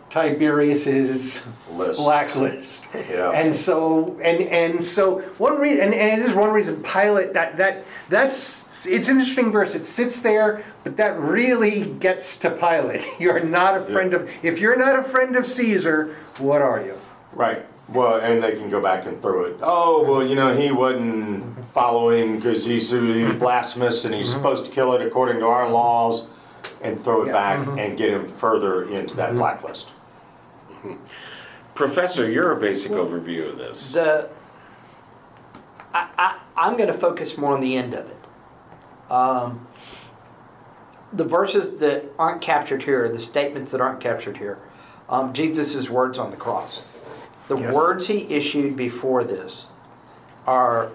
Tiberius's List. blacklist. Yeah. And so and and so one reason and, and it is one reason Pilate that that that's it's an interesting verse. It sits there, but that really gets to Pilate. <laughs> You're not a friend of if you're not a friend of Caesar, what are you? Right. Well, and they can go back and throw it. Oh, well, you know, he wasn't following because he's he was blasphemous and he's supposed to kill it according to our laws, and throw it back and get him further into that blacklist. Professor, your basic overview of this. The I, I, I'm going to focus more on the end of it. Um, the verses that aren't captured here, the statements that aren't captured here, um, Jesus' words on the cross. The Yes. words he issued before this are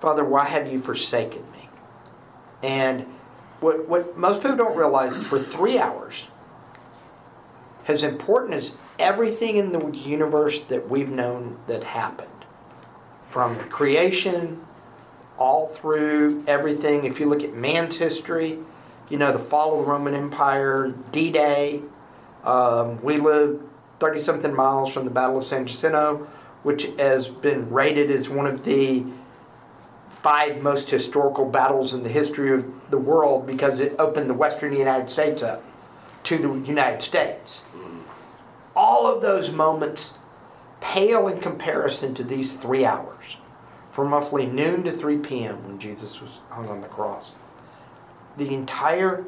Father, why have you forsaken me? And what, what most people don't realize is for three hours, as important as everything in the universe that we've known that happened, from creation all through everything, if you look at man's history, you know, the fall of the Roman Empire, D Day, um, we live 30 something miles from the Battle of San Jacinto, which has been rated as one of the five most historical battles in the history of the world because it opened the western United States up to the United States. Mm-hmm. All of those moments pale in comparison to these three hours, from roughly noon to 3 p.m. when Jesus was hung on the cross. The entire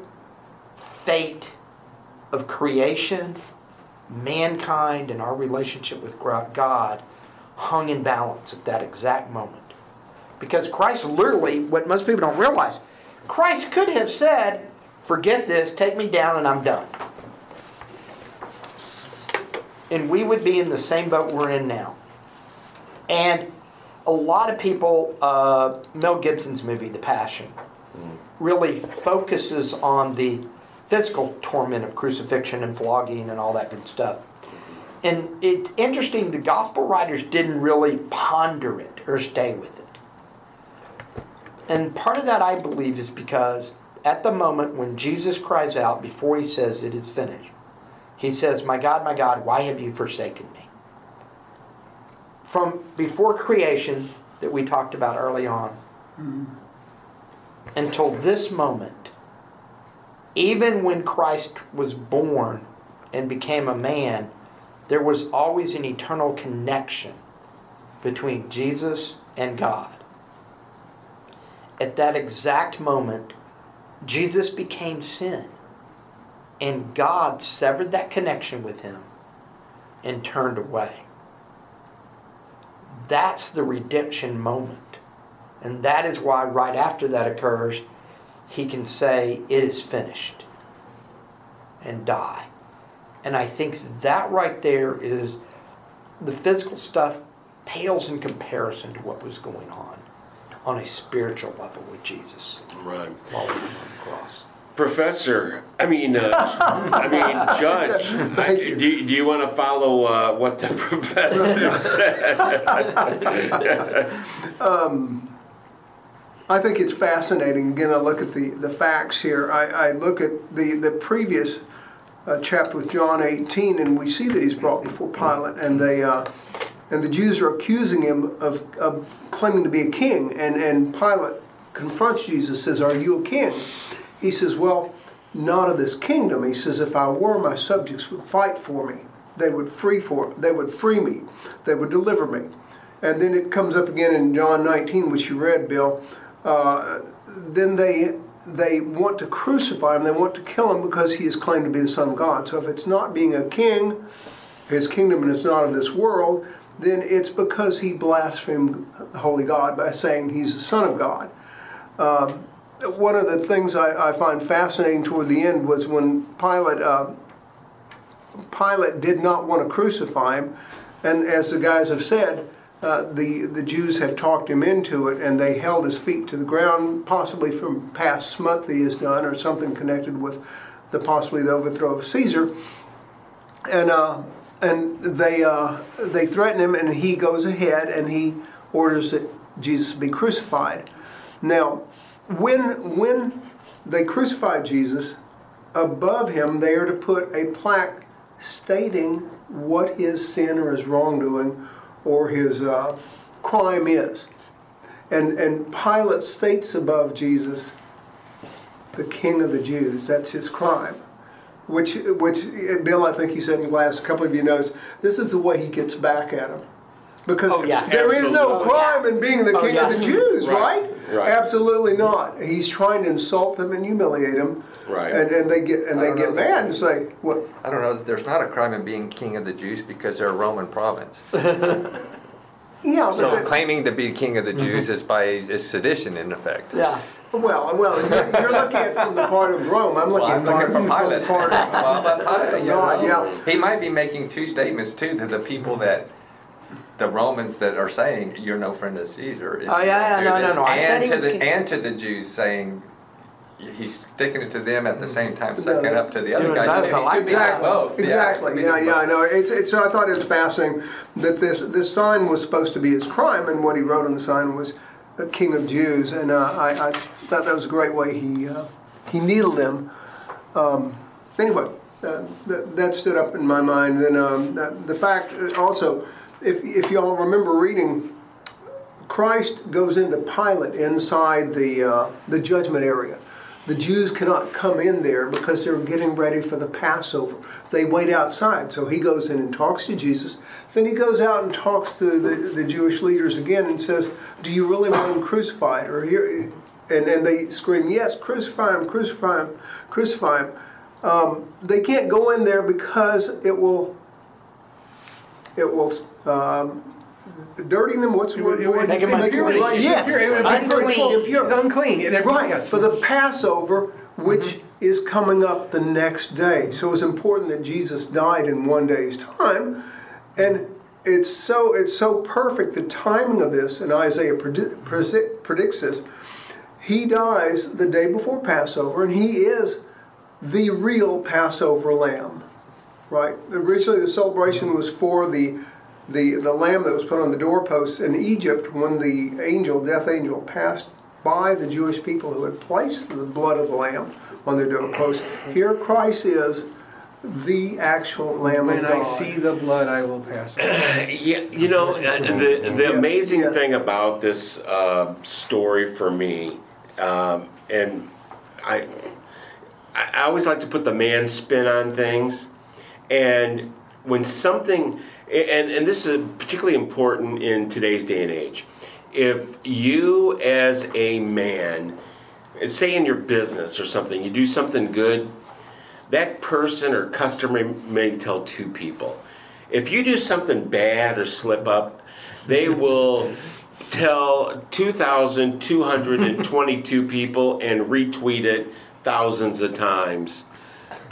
fate of creation, mankind, and our relationship with God hung in balance at that exact moment. Because Christ literally, what most people don't realize, Christ could have said, Forget this, take me down, and I'm done. And we would be in the same boat we're in now. And a lot of people, uh, Mel Gibson's movie, The Passion, really focuses on the physical torment of crucifixion and flogging and all that good stuff. And it's interesting, the gospel writers didn't really ponder it or stay with it. And part of that, I believe, is because at the moment when Jesus cries out before he says it is finished, he says, My God, my God, why have you forsaken me? From before creation that we talked about early on mm-hmm. until this moment, even when Christ was born and became a man, there was always an eternal connection between Jesus and God. At that exact moment, Jesus became sin, and God severed that connection with him and turned away. That's the redemption moment. And that is why, right after that occurs, he can say, It is finished, and die. And I think that right there is the physical stuff pales in comparison to what was going on on a spiritual level with Jesus. Right. While he was on the cross. Professor, I mean, uh, I mean, <laughs> Judge, I, do, you- do you want to follow uh, what the <laughs> professor said? <laughs> Um, I think it's fascinating. Again, I look at the, the facts here. I, I look at the, the previous uh, chapter with John 18, and we see that he's brought before Pilate, and they uh, and the Jews are accusing him of, of claiming to be a king, and, and Pilate confronts Jesus, says, "Are you a king?" He says, Well, not of this kingdom. He says, If I were, my subjects would fight for me. They would free for they would free me. They would deliver me. And then it comes up again in John 19, which you read, Bill. Uh, then they they want to crucify him. They want to kill him because he is claimed to be the Son of God. So if it's not being a king, his kingdom and is not of this world, then it's because he blasphemed the holy God by saying he's the Son of God. Um, one of the things I, I, find fascinating toward the end was when Pilate uh, Pilate did not want to crucify him, and as the guys have said, uh, the the Jews have talked him into it, and they held his feet to the ground, possibly from past smut that he has done, or something connected with the possibly the overthrow of Caesar, and uh, and they uh, they threaten him, and he goes ahead and he orders that Jesus be crucified. Now, when when they crucify Jesus, above him they are to put a plaque stating what his sin or his wrongdoing or his uh, crime is. And, and Pilate states above Jesus, the King of the Jews. That's his crime. Which, which Bill, I think you said in class, a couple of you knows, this is the way he gets back at him. Because oh, yeah. there is no oh, crime yeah. in being the oh, king yeah. of the Jews, right. Right. Right. Absolutely not. He's trying to insult them and humiliate them. Right. And, and they get and I they don't get know mad and say, "What? I don't know. There's not a crime in being king of the Jews because they're a Roman province. <laughs> Yeah, but So that- claiming to be king of the mm-hmm. Jews is by is sedition in effect. Yeah. Well, well, you're, you're looking at it from the part of Rome. I'm looking Well, I'm at looking from the Pilate. part of <laughs> well, but uh, Pilate, you know, God, yeah. he might be making two statements too to the people mm-hmm. that the Romans that are saying you're no friend of Caesar. if Oh, you yeah, don't yeah, do no, this," no, no. I said And to was the king. and to the Jews saying he's sticking it to them at the same time, No, sticking that- up to the other guys. both, and like could be that. both. Exactly. Yeah, Yeah, yeah, I know. It's, it's, I thought it was fascinating that this this sign was supposed to be his crime, and what he wrote on the sign was uh, "King of Jews," and uh, I, I thought that was a great way he uh, he needled him. Um, anyway, uh, that, that stood up in my mind. Then um, the, the fact uh, also, if if y'all remember reading. Christ goes into Pilate inside the uh, the judgment area. The Jews cannot come in there because they're getting ready for the Passover. They wait outside. So he goes in and talks to Jesus. Then he goes out and talks to the, the Jewish leaders again and says, "Do you really want him crucified?" Or here, and and they scream, "Yes, crucify him! Crucify him! Crucify him!" Um, they can't go in there because it will it will um, dirty them. What's the word for it? Make them Make them impurity. right, It's Yes. Unclean. Impure. Unclean. Right, yes. for the Passover, which mm-hmm. is coming up the next day. So it's important that Jesus died in one day's time. And it's so it's so perfect, the timing of this, and Isaiah predi- presi- predicts this. He dies the day before Passover, and he is the real Passover lamb. Right? Originally, the celebration was for the, the, the lamb that was put on the doorposts in Egypt when the angel, death angel, passed by the Jewish people who had placed the blood of the lamb on their doorposts. Here, Christ is the actual Lamb When of God. I see the blood, I will pass over. <clears throat> yeah, you know, uh, the the amazing thing about this uh, story for me, um, and I, I I always like to put the man spin on things, and when something, and and this is particularly important in today's day and age, if you as a man, say in your business or something, you do something good that person or customer may tell two people. If you do something bad or slip up, they <laughs> will tell 2,222 <laughs> people and retweet it thousands of times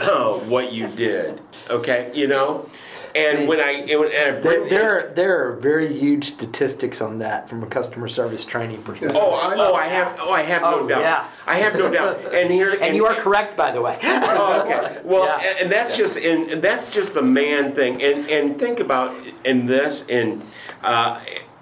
<clears throat> what you did. Okay, you know? And when I, and I There, bring there, there are very huge statistics on that from a customer service training perspective. Oh, I, oh, I have, oh, I have no Oh, doubt. yeah. I have no doubt. And <laughs> here, And you are correct, by the way. <laughs> oh, okay. Well, Yeah. and, and that's just and, and that's just the man thing. And and think about in this and uh,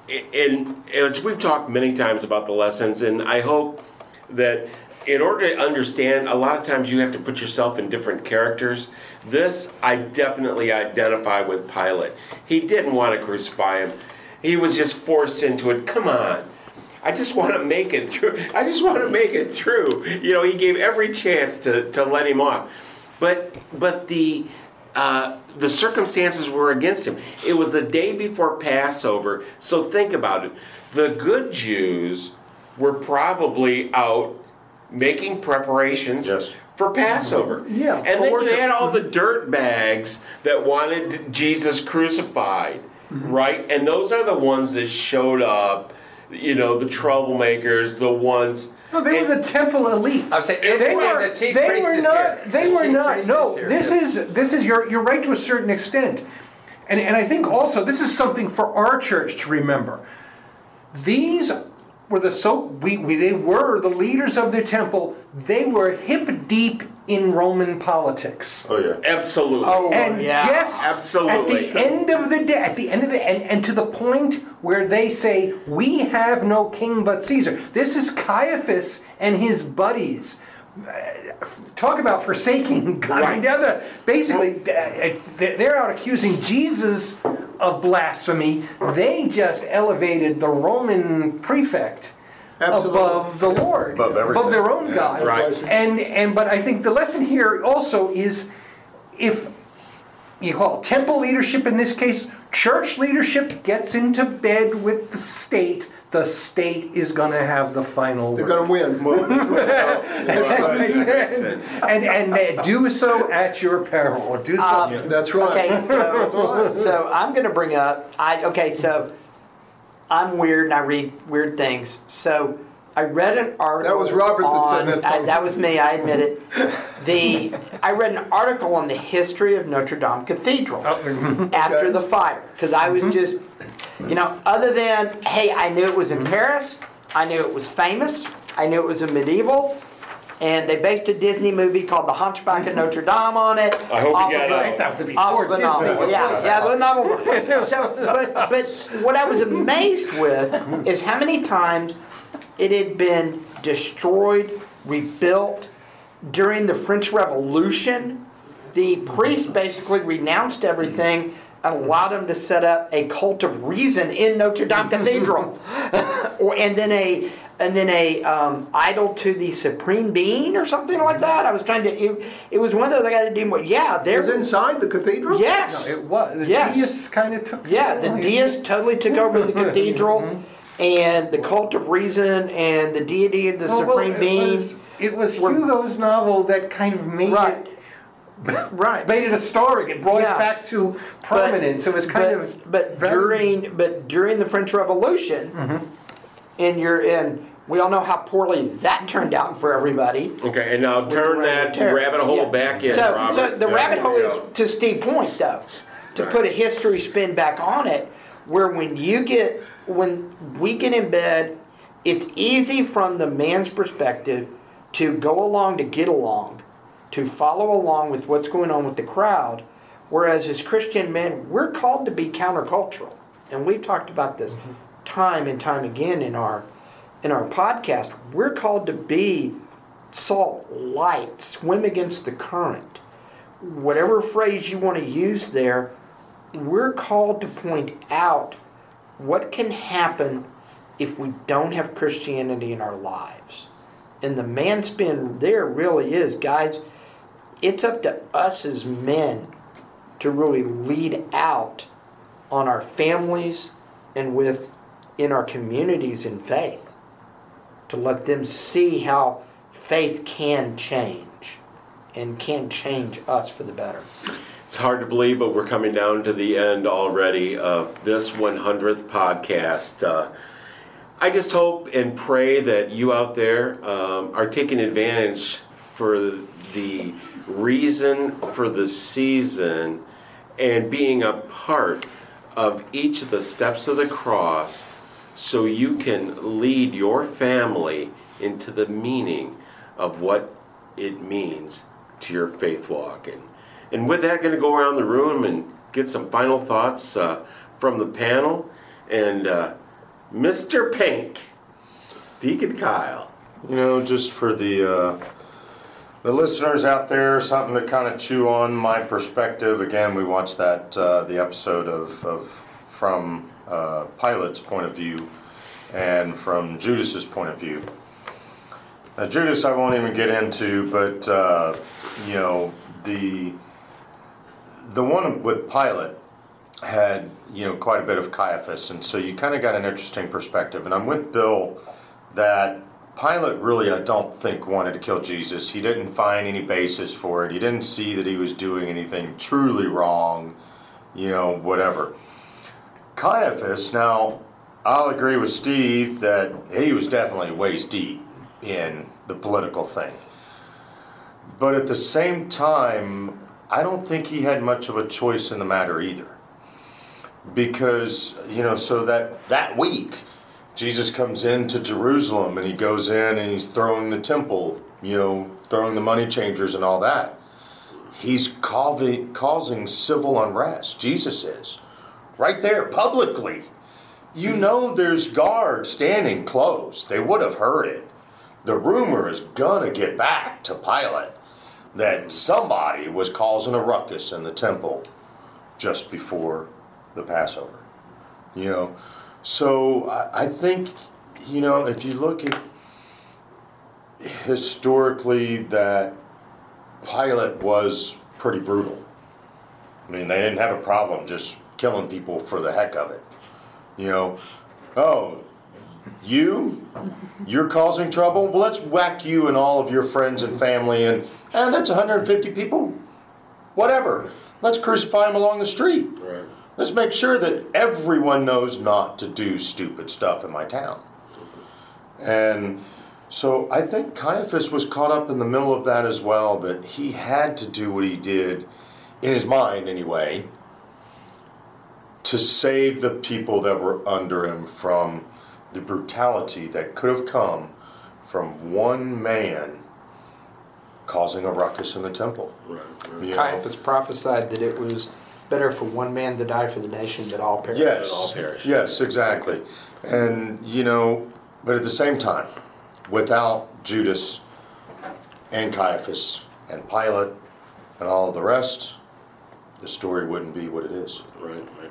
in as we've talked many times about the lessons, and I hope that in order to understand, a lot of times you have to put yourself in different characters. This I definitely identify with Pilate. He didn't want to crucify him. He was just forced into it. Come on. I just want to make it through. I just want to make it through. You know, he gave every chance to, to let him off, but but the uh, the circumstances were against him. It was the day before Passover, so think about it. The good Jews were probably out making preparations for Passover. Yeah, and for then worship. you had all the dirt bags that wanted Jesus crucified, Mm-hmm. right? And those are the ones that showed up. You know, the troublemakers, the ones. No, they were the temple elite. I was saying, they were, the chief they were not. here. They The were not. No, here, this yes. is this is you're you're right to a certain extent, and and I think also this is something for our church to remember. These were the so we, we they were the leaders of the temple. They were hip deep in Roman politics. Oh yeah, absolutely. Oh, and yeah. guess Absolutely. at the end of the day, at the end of the and, and to the point where they say we have no king but Caesar. This is Caiaphas and his buddies. Uh, Talk about forsaking <laughs> God. I mean, basically, uh, they're out accusing Jesus of blasphemy. They just elevated the Roman prefect Absolutely. above the Lord, Above everything. their own Yeah. God. Right. And and but I think the lesson here also is if you call it temple leadership in this case, church leadership gets into bed with the state, the state is going to have the final They're going to win. <laughs> That's right. and and they do so at your peril. Or Do so. Um, That's right. Okay, <laughs> so so I'm going to bring up. I okay, so I'm weird and I read weird things. So I read an article. That was Robert that said that, I- that was me. I admit it. <laughs> The I read an article on the history of Notre Dame Cathedral Oh, after the fire because I Mm-hmm. was just, you know, other than hey, I knew it was in Paris. I knew it was famous. I knew it was a medieval. And they based a Disney movie called The Hunchback of Notre Dame on it. I hope you off got of the- That would be off of the Disney. novel. Yeah, yeah, the novel. <laughs> So, but, but what I was amazed with is how many times it had been destroyed, rebuilt during the French Revolution. The priest basically renounced everything and mm-hmm. allowed him to set up a cult of reason in Notre Dame Cathedral, <laughs> <laughs> or and then a and then a um, idol to the supreme being or something like mm-hmm. that. I was trying to. It, it was one of those I got to do more. Yeah, It there was inside the cathedral? Yes. No, it was. The Yes. deists kind of took. Yeah, the deists totally took over the <laughs> cathedral, mm-hmm. and the cult of reason, and the deity of the Well, well, supreme it being. was, it was Hugo's novel that kind of made Right. it right. <laughs> made it a story. It brought Yeah. it back to prominence. it was kind but, of But very- during but during the French Revolution, mm-hmm. and you're in. We all know how poorly that turned out for everybody. Okay, and now with turn that Terror. rabbit hole Yeah. back in, so, Robert. So the There rabbit hole is to Steve Point though, to put a history spin back on it, where when you get when we get in bed, it's easy from the man's perspective to go along to get along, to follow along with what's going on with the crowd, whereas as Christian men, we're called to be countercultural, and we've talked about this mm-hmm. time and time again in our in our podcast. We're called to be salt, light, swim against the current. Whatever phrase you want to use there, we're called to point out what can happen if we don't have Christianity in our lives. And the man spin there really is, guys, it's up to us as men to really lead out on our families and with in our communities in faith to let them see how faith can change and can change us for the better. It's hard to believe, but we're coming down to the end already of this 100th podcast. Uh, I just hope and pray that you out there um, are taking advantage for the reason for the season and being a part of each of the steps of the cross so you can lead your family into the meaning of what it means to your faith walk. And, and with that, going to go around the room and get some final thoughts uh, from the panel. And uh, Mr. Pink, Deacon Kyle. You know, just for the uh, the listeners out there, something to kind of chew on. My perspective. Again, we watched that uh, the episode of, of from uh, Pilate's point of view, and from Judas's point of view. Now, Judas, I won't even get into, but uh, you know the the one with Pilate had you know quite a bit of Caiaphas, and so you kind of got an interesting perspective. And I'm with Bill that Pilate really, I don't think, wanted to kill Jesus. He didn't find any basis for it. He didn't see that he was doing anything truly wrong, you know, whatever. Caiaphas, now, I'll agree with Steve that he was definitely waist deep in the political thing. But at the same time, I don't think he had much of a choice in the matter either. Because, you know, so that, that week, Jesus comes into Jerusalem and he goes in and he's throwing the temple, you know, throwing the money changers and all that. He's causing, civil unrest. Jesus is. Right there, publicly. You know there's guards standing close. They would have heard it. The rumor is gonna get back to Pilate that somebody was causing a ruckus in the temple just before the Passover. You know, so I, think, you know, if you look at historically, that Pilate was pretty brutal. I mean, they didn't have a problem just killing people for the heck of it. You know, oh, you, you're causing trouble. Well, let's whack you and all of your friends and family, and and that's 150 people. Whatever. Let's crucify them along the street. Right. Let's make sure that everyone knows not to do stupid stuff in my town. And so I think Caiaphas was caught up in the middle of that as well, that he had to do what he did, in his mind anyway, to save the people that were under him from the brutality that could have come from one man causing a ruckus in the temple. Right. You know? Caiaphas prophesied that it was better for one man to die for the nation than all perish. Yes, yes, exactly. And, you know, but at the same time, without Judas and Caiaphas and Pilate and all the rest, the story wouldn't be what it is. Right, right.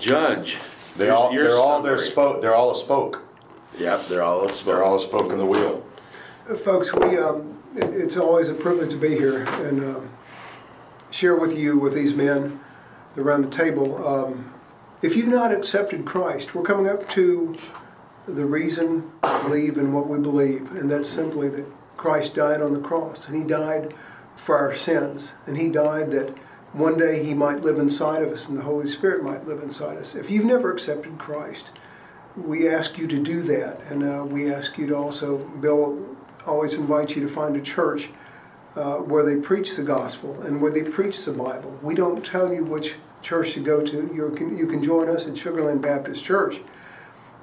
Judge. They all, they're all, they're spoke, they're all a spoke. Yep, they're all a spoke. They're all a spoke in the wheel. Uh, Folks, we um, it's always a privilege to be here and um, share with you, with these men around the table. Um, If you've not accepted Christ, we're coming up to the reason to believe in what we believe, and that's simply that Christ died on the cross, and He died for our sins, and He died that one day He might live inside of us, and the Holy Spirit might live inside us. If you've never accepted Christ, we ask you to do that, and uh, we ask you to also, Bill always invites you to find a church uh, where they preach the gospel and where they preach the Bible. We don't tell you which church to go to. You can, you can join us at Sugarland Baptist Church.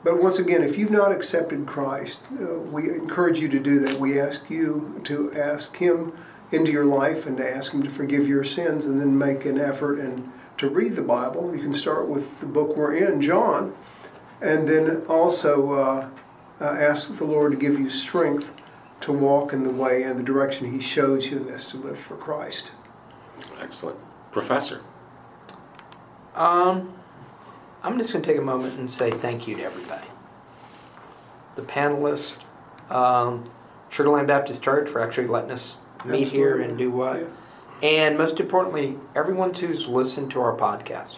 But once again, if you've not accepted Christ, uh, we encourage you to do that. We ask you to ask Him into your life and to ask Him to forgive your sins and then make an effort and to read the Bible. You can start with the book we're in, John, and then also uh, uh, ask the Lord to give you strength to walk in the way and the direction He shows you, and that's to live for Christ. Excellent. Professor. Um, I'm just going to take a moment and say thank you to everybody. The panelists, um, Sugarland Baptist Church for actually letting us meet here and do what. And most importantly, everyone who's listened to our podcast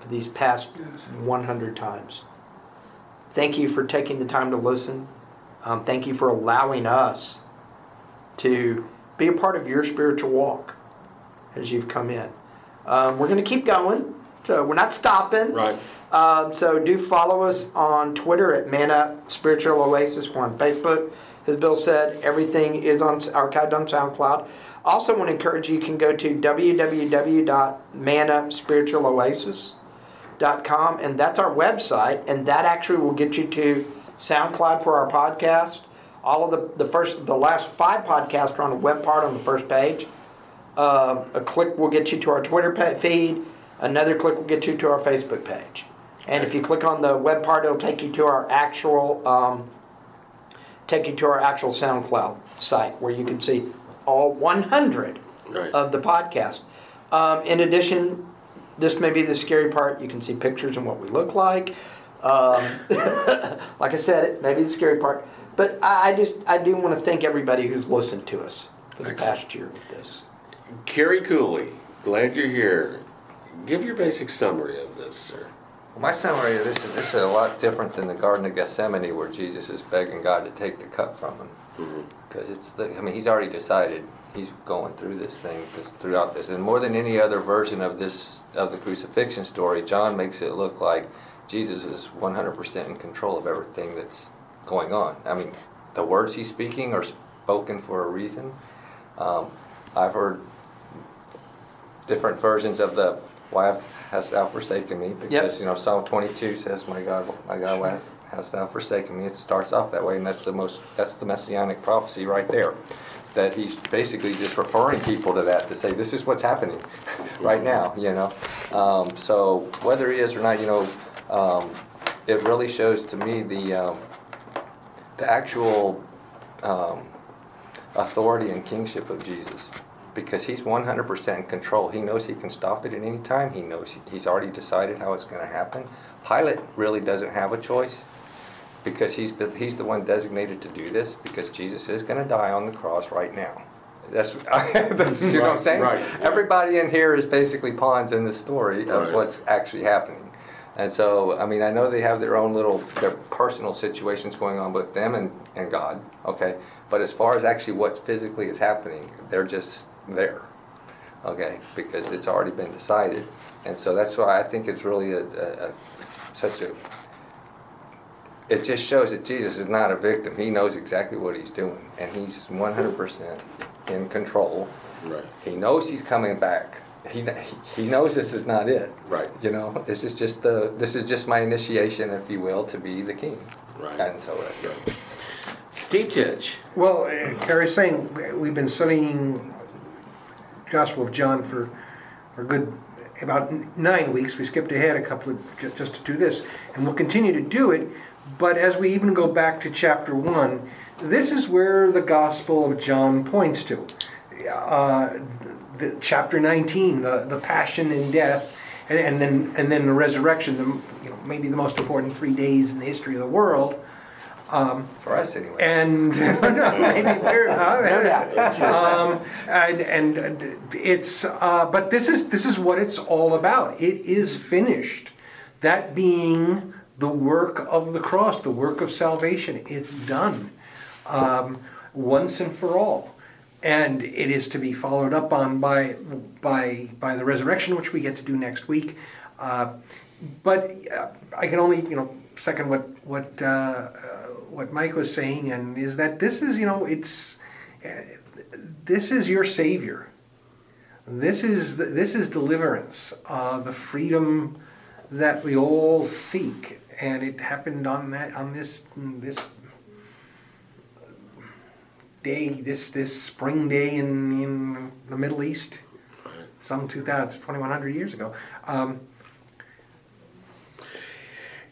for these past 100 times. Thank you for taking the time to listen. Um, thank you for allowing us to be a part of your spiritual walk as you've come in. Um, we're going to keep going, so we're not stopping. Right. Um, so do follow us on Twitter at Man Up Spiritual Oasis. We're on Facebook. As Bill said, everything is on archived on SoundCloud. Also, want to encourage you, you can go to www.manupspiritualoasis.com, and that's our website, and that actually will get you to SoundCloud for our podcast. All of the, the first, the last five podcasts are on the web part on the first page. Um, a click will get you to our Twitter feed. Another click will get you to our Facebook page. And if you click on the web part, it'll take you to our actual um, take you to our actual SoundCloud site where you can see all 100 Right. of the podcast. Um, in addition, this may be the scary part. You can see pictures and what we look like. Um, <laughs> like I said, it maybe the scary part. But I, I just I do want to thank everybody who's listened to us for the Excellent. past year with this. Kerry Cooley, glad you're here. Give your basic summary of this, sir. My summary of this is this is a lot different than the Garden of Gethsemane where Jesus is begging God to take the cup from him. Because it's, the, I mean, he's already decided he's going through this thing this, throughout this. And more than any other version of this, of the crucifixion story, John makes it look like Jesus is 100% in control of everything that's going on. I mean, the words he's speaking are spoken for a reason. Um, I've heard different versions of the why hast thou forsaken me because you know Psalm 22 says my God my God why hast thou forsaken me it starts off that way and that's the most that's the messianic prophecy right there that he's basically just referring people to that to say this is what's happening <laughs> right now you know um, so whether he is or not you know um, it really shows to me the um, the actual um, authority and kingship of Jesus because he's 100% in control. He knows he can stop it at any time. He knows he- he's already decided how it's going to happen. Pilate really doesn't have a choice because he's he's the one designated to do this because Jesus is going to die on the cross right now. That's, <laughs> that's you know what I'm saying? right. Everybody in here is basically pawns in the story of Right. what's actually happening. And so, I mean, I know they have their own little, their personal situations going on with them and, and God, okay? But as far as actually what physically is happening, they're just there, okay? Because it's already been decided. And so that's why I think it's really a, a, a such a, it just shows that Jesus is not a victim. He knows exactly what he's doing, and he's 100% in control. Right. He knows he's coming back. He, he knows this is not it. Right. You know, this is just the this is just my initiation, if you will, to be the king. Right. And so that's it. Steve Titch. Well, uh, Kerry's saying we've been studying Gospel of John for for a good about nine weeks. We skipped ahead a couple of just to do this, and we'll continue to do it. But as we even go back to chapter one, this is where the Gospel of John points to. Uh, the, chapter 19, the, the passion and death, and, and then and then the resurrection, the, you know, maybe the most important three days in the history of the world. Um, For us, anyway. and <laughs> maybe we're, <laughs> um, and, and and it's uh, but this is this is what it's all about. It is finished. That being the work of the cross, the work of salvation. It's done um, once and for all, and it is to be followed up on by by by the resurrection, which we get to do next week. Uh, but uh, I can only you know second what what uh, uh, what Mike was saying, and is that this is you know it's uh, this is your savior. This is this is deliverance, the freedom that we all seek, and it happened on that on this this day this this spring day in in the Middle East, some 2,000 2,100 years ago. Um,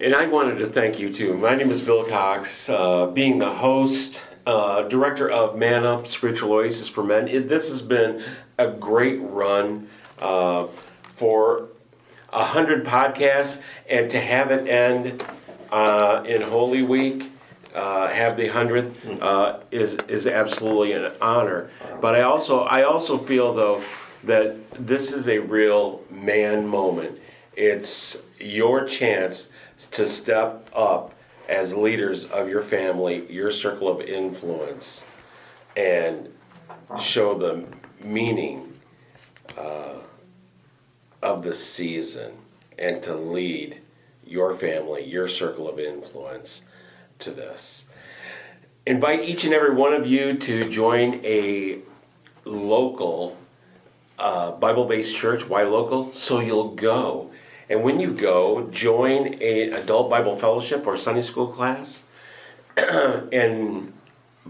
And I wanted to thank you too. My name is Bill Cox. Uh, being the host, uh, director of Man Up Spiritual Oasis for Men, it, this has been a great run uh, for a hundred podcasts, and to have it end uh, in Holy Week, uh, have the hundredth uh, is is absolutely an honor. But I also I also feel though that this is a real man moment. It's your chance to step up as leaders of your family, your circle of influence, and show the meaning uh, of the season and to lead your family, your circle of influence to this. Invite each and every one of you to join a local uh, Bible based church. Why local? So you'll go. And when you go, join a adult Bible fellowship or Sunday school class <clears throat> and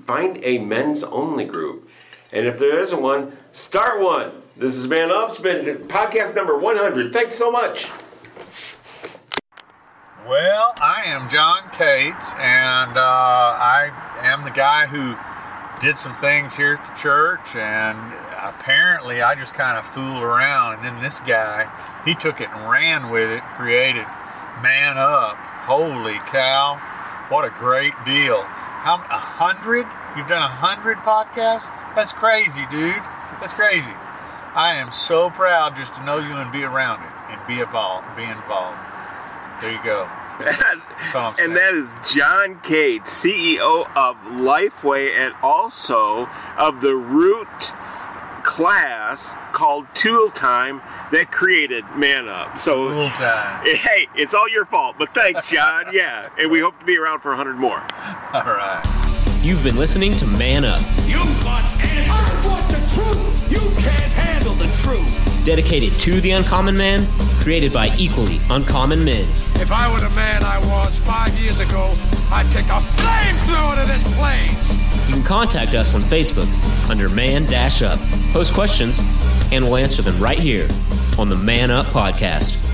find a men's only group. And if there isn't one, start one. This is Man Up, it's been podcast number 100. Thanks so much. Well, I am John Cates, and uh, I am the guy who did some things here at the church, and apparently I just kind of fooled around, and then this guy, he took it and ran with it, created Man Up, Holy cow! What a great deal. How a hundred? You've done a hundred podcasts? That's crazy, dude. That's crazy. I am so proud just to know you and be around it and be involved. Be involved. There you go. <laughs> That's all I'm. And that is John Cates, CEO of Lifeway and also of the Root class called Tool Time that created Man Up. So, Tool Time. <laughs> hey, it's all your fault, but thanks, John. <laughs> yeah, and we hope to be around for 100 more. All right. You've been listening to Man Up, You want dedicated to the uncommon man, created by equally uncommon men. If I were the man I was five years ago, I'd take a flamethrower to this place. You can contact us on Facebook under Man Dash Up. Post questions, and we'll answer them right here on the Man Up Podcast.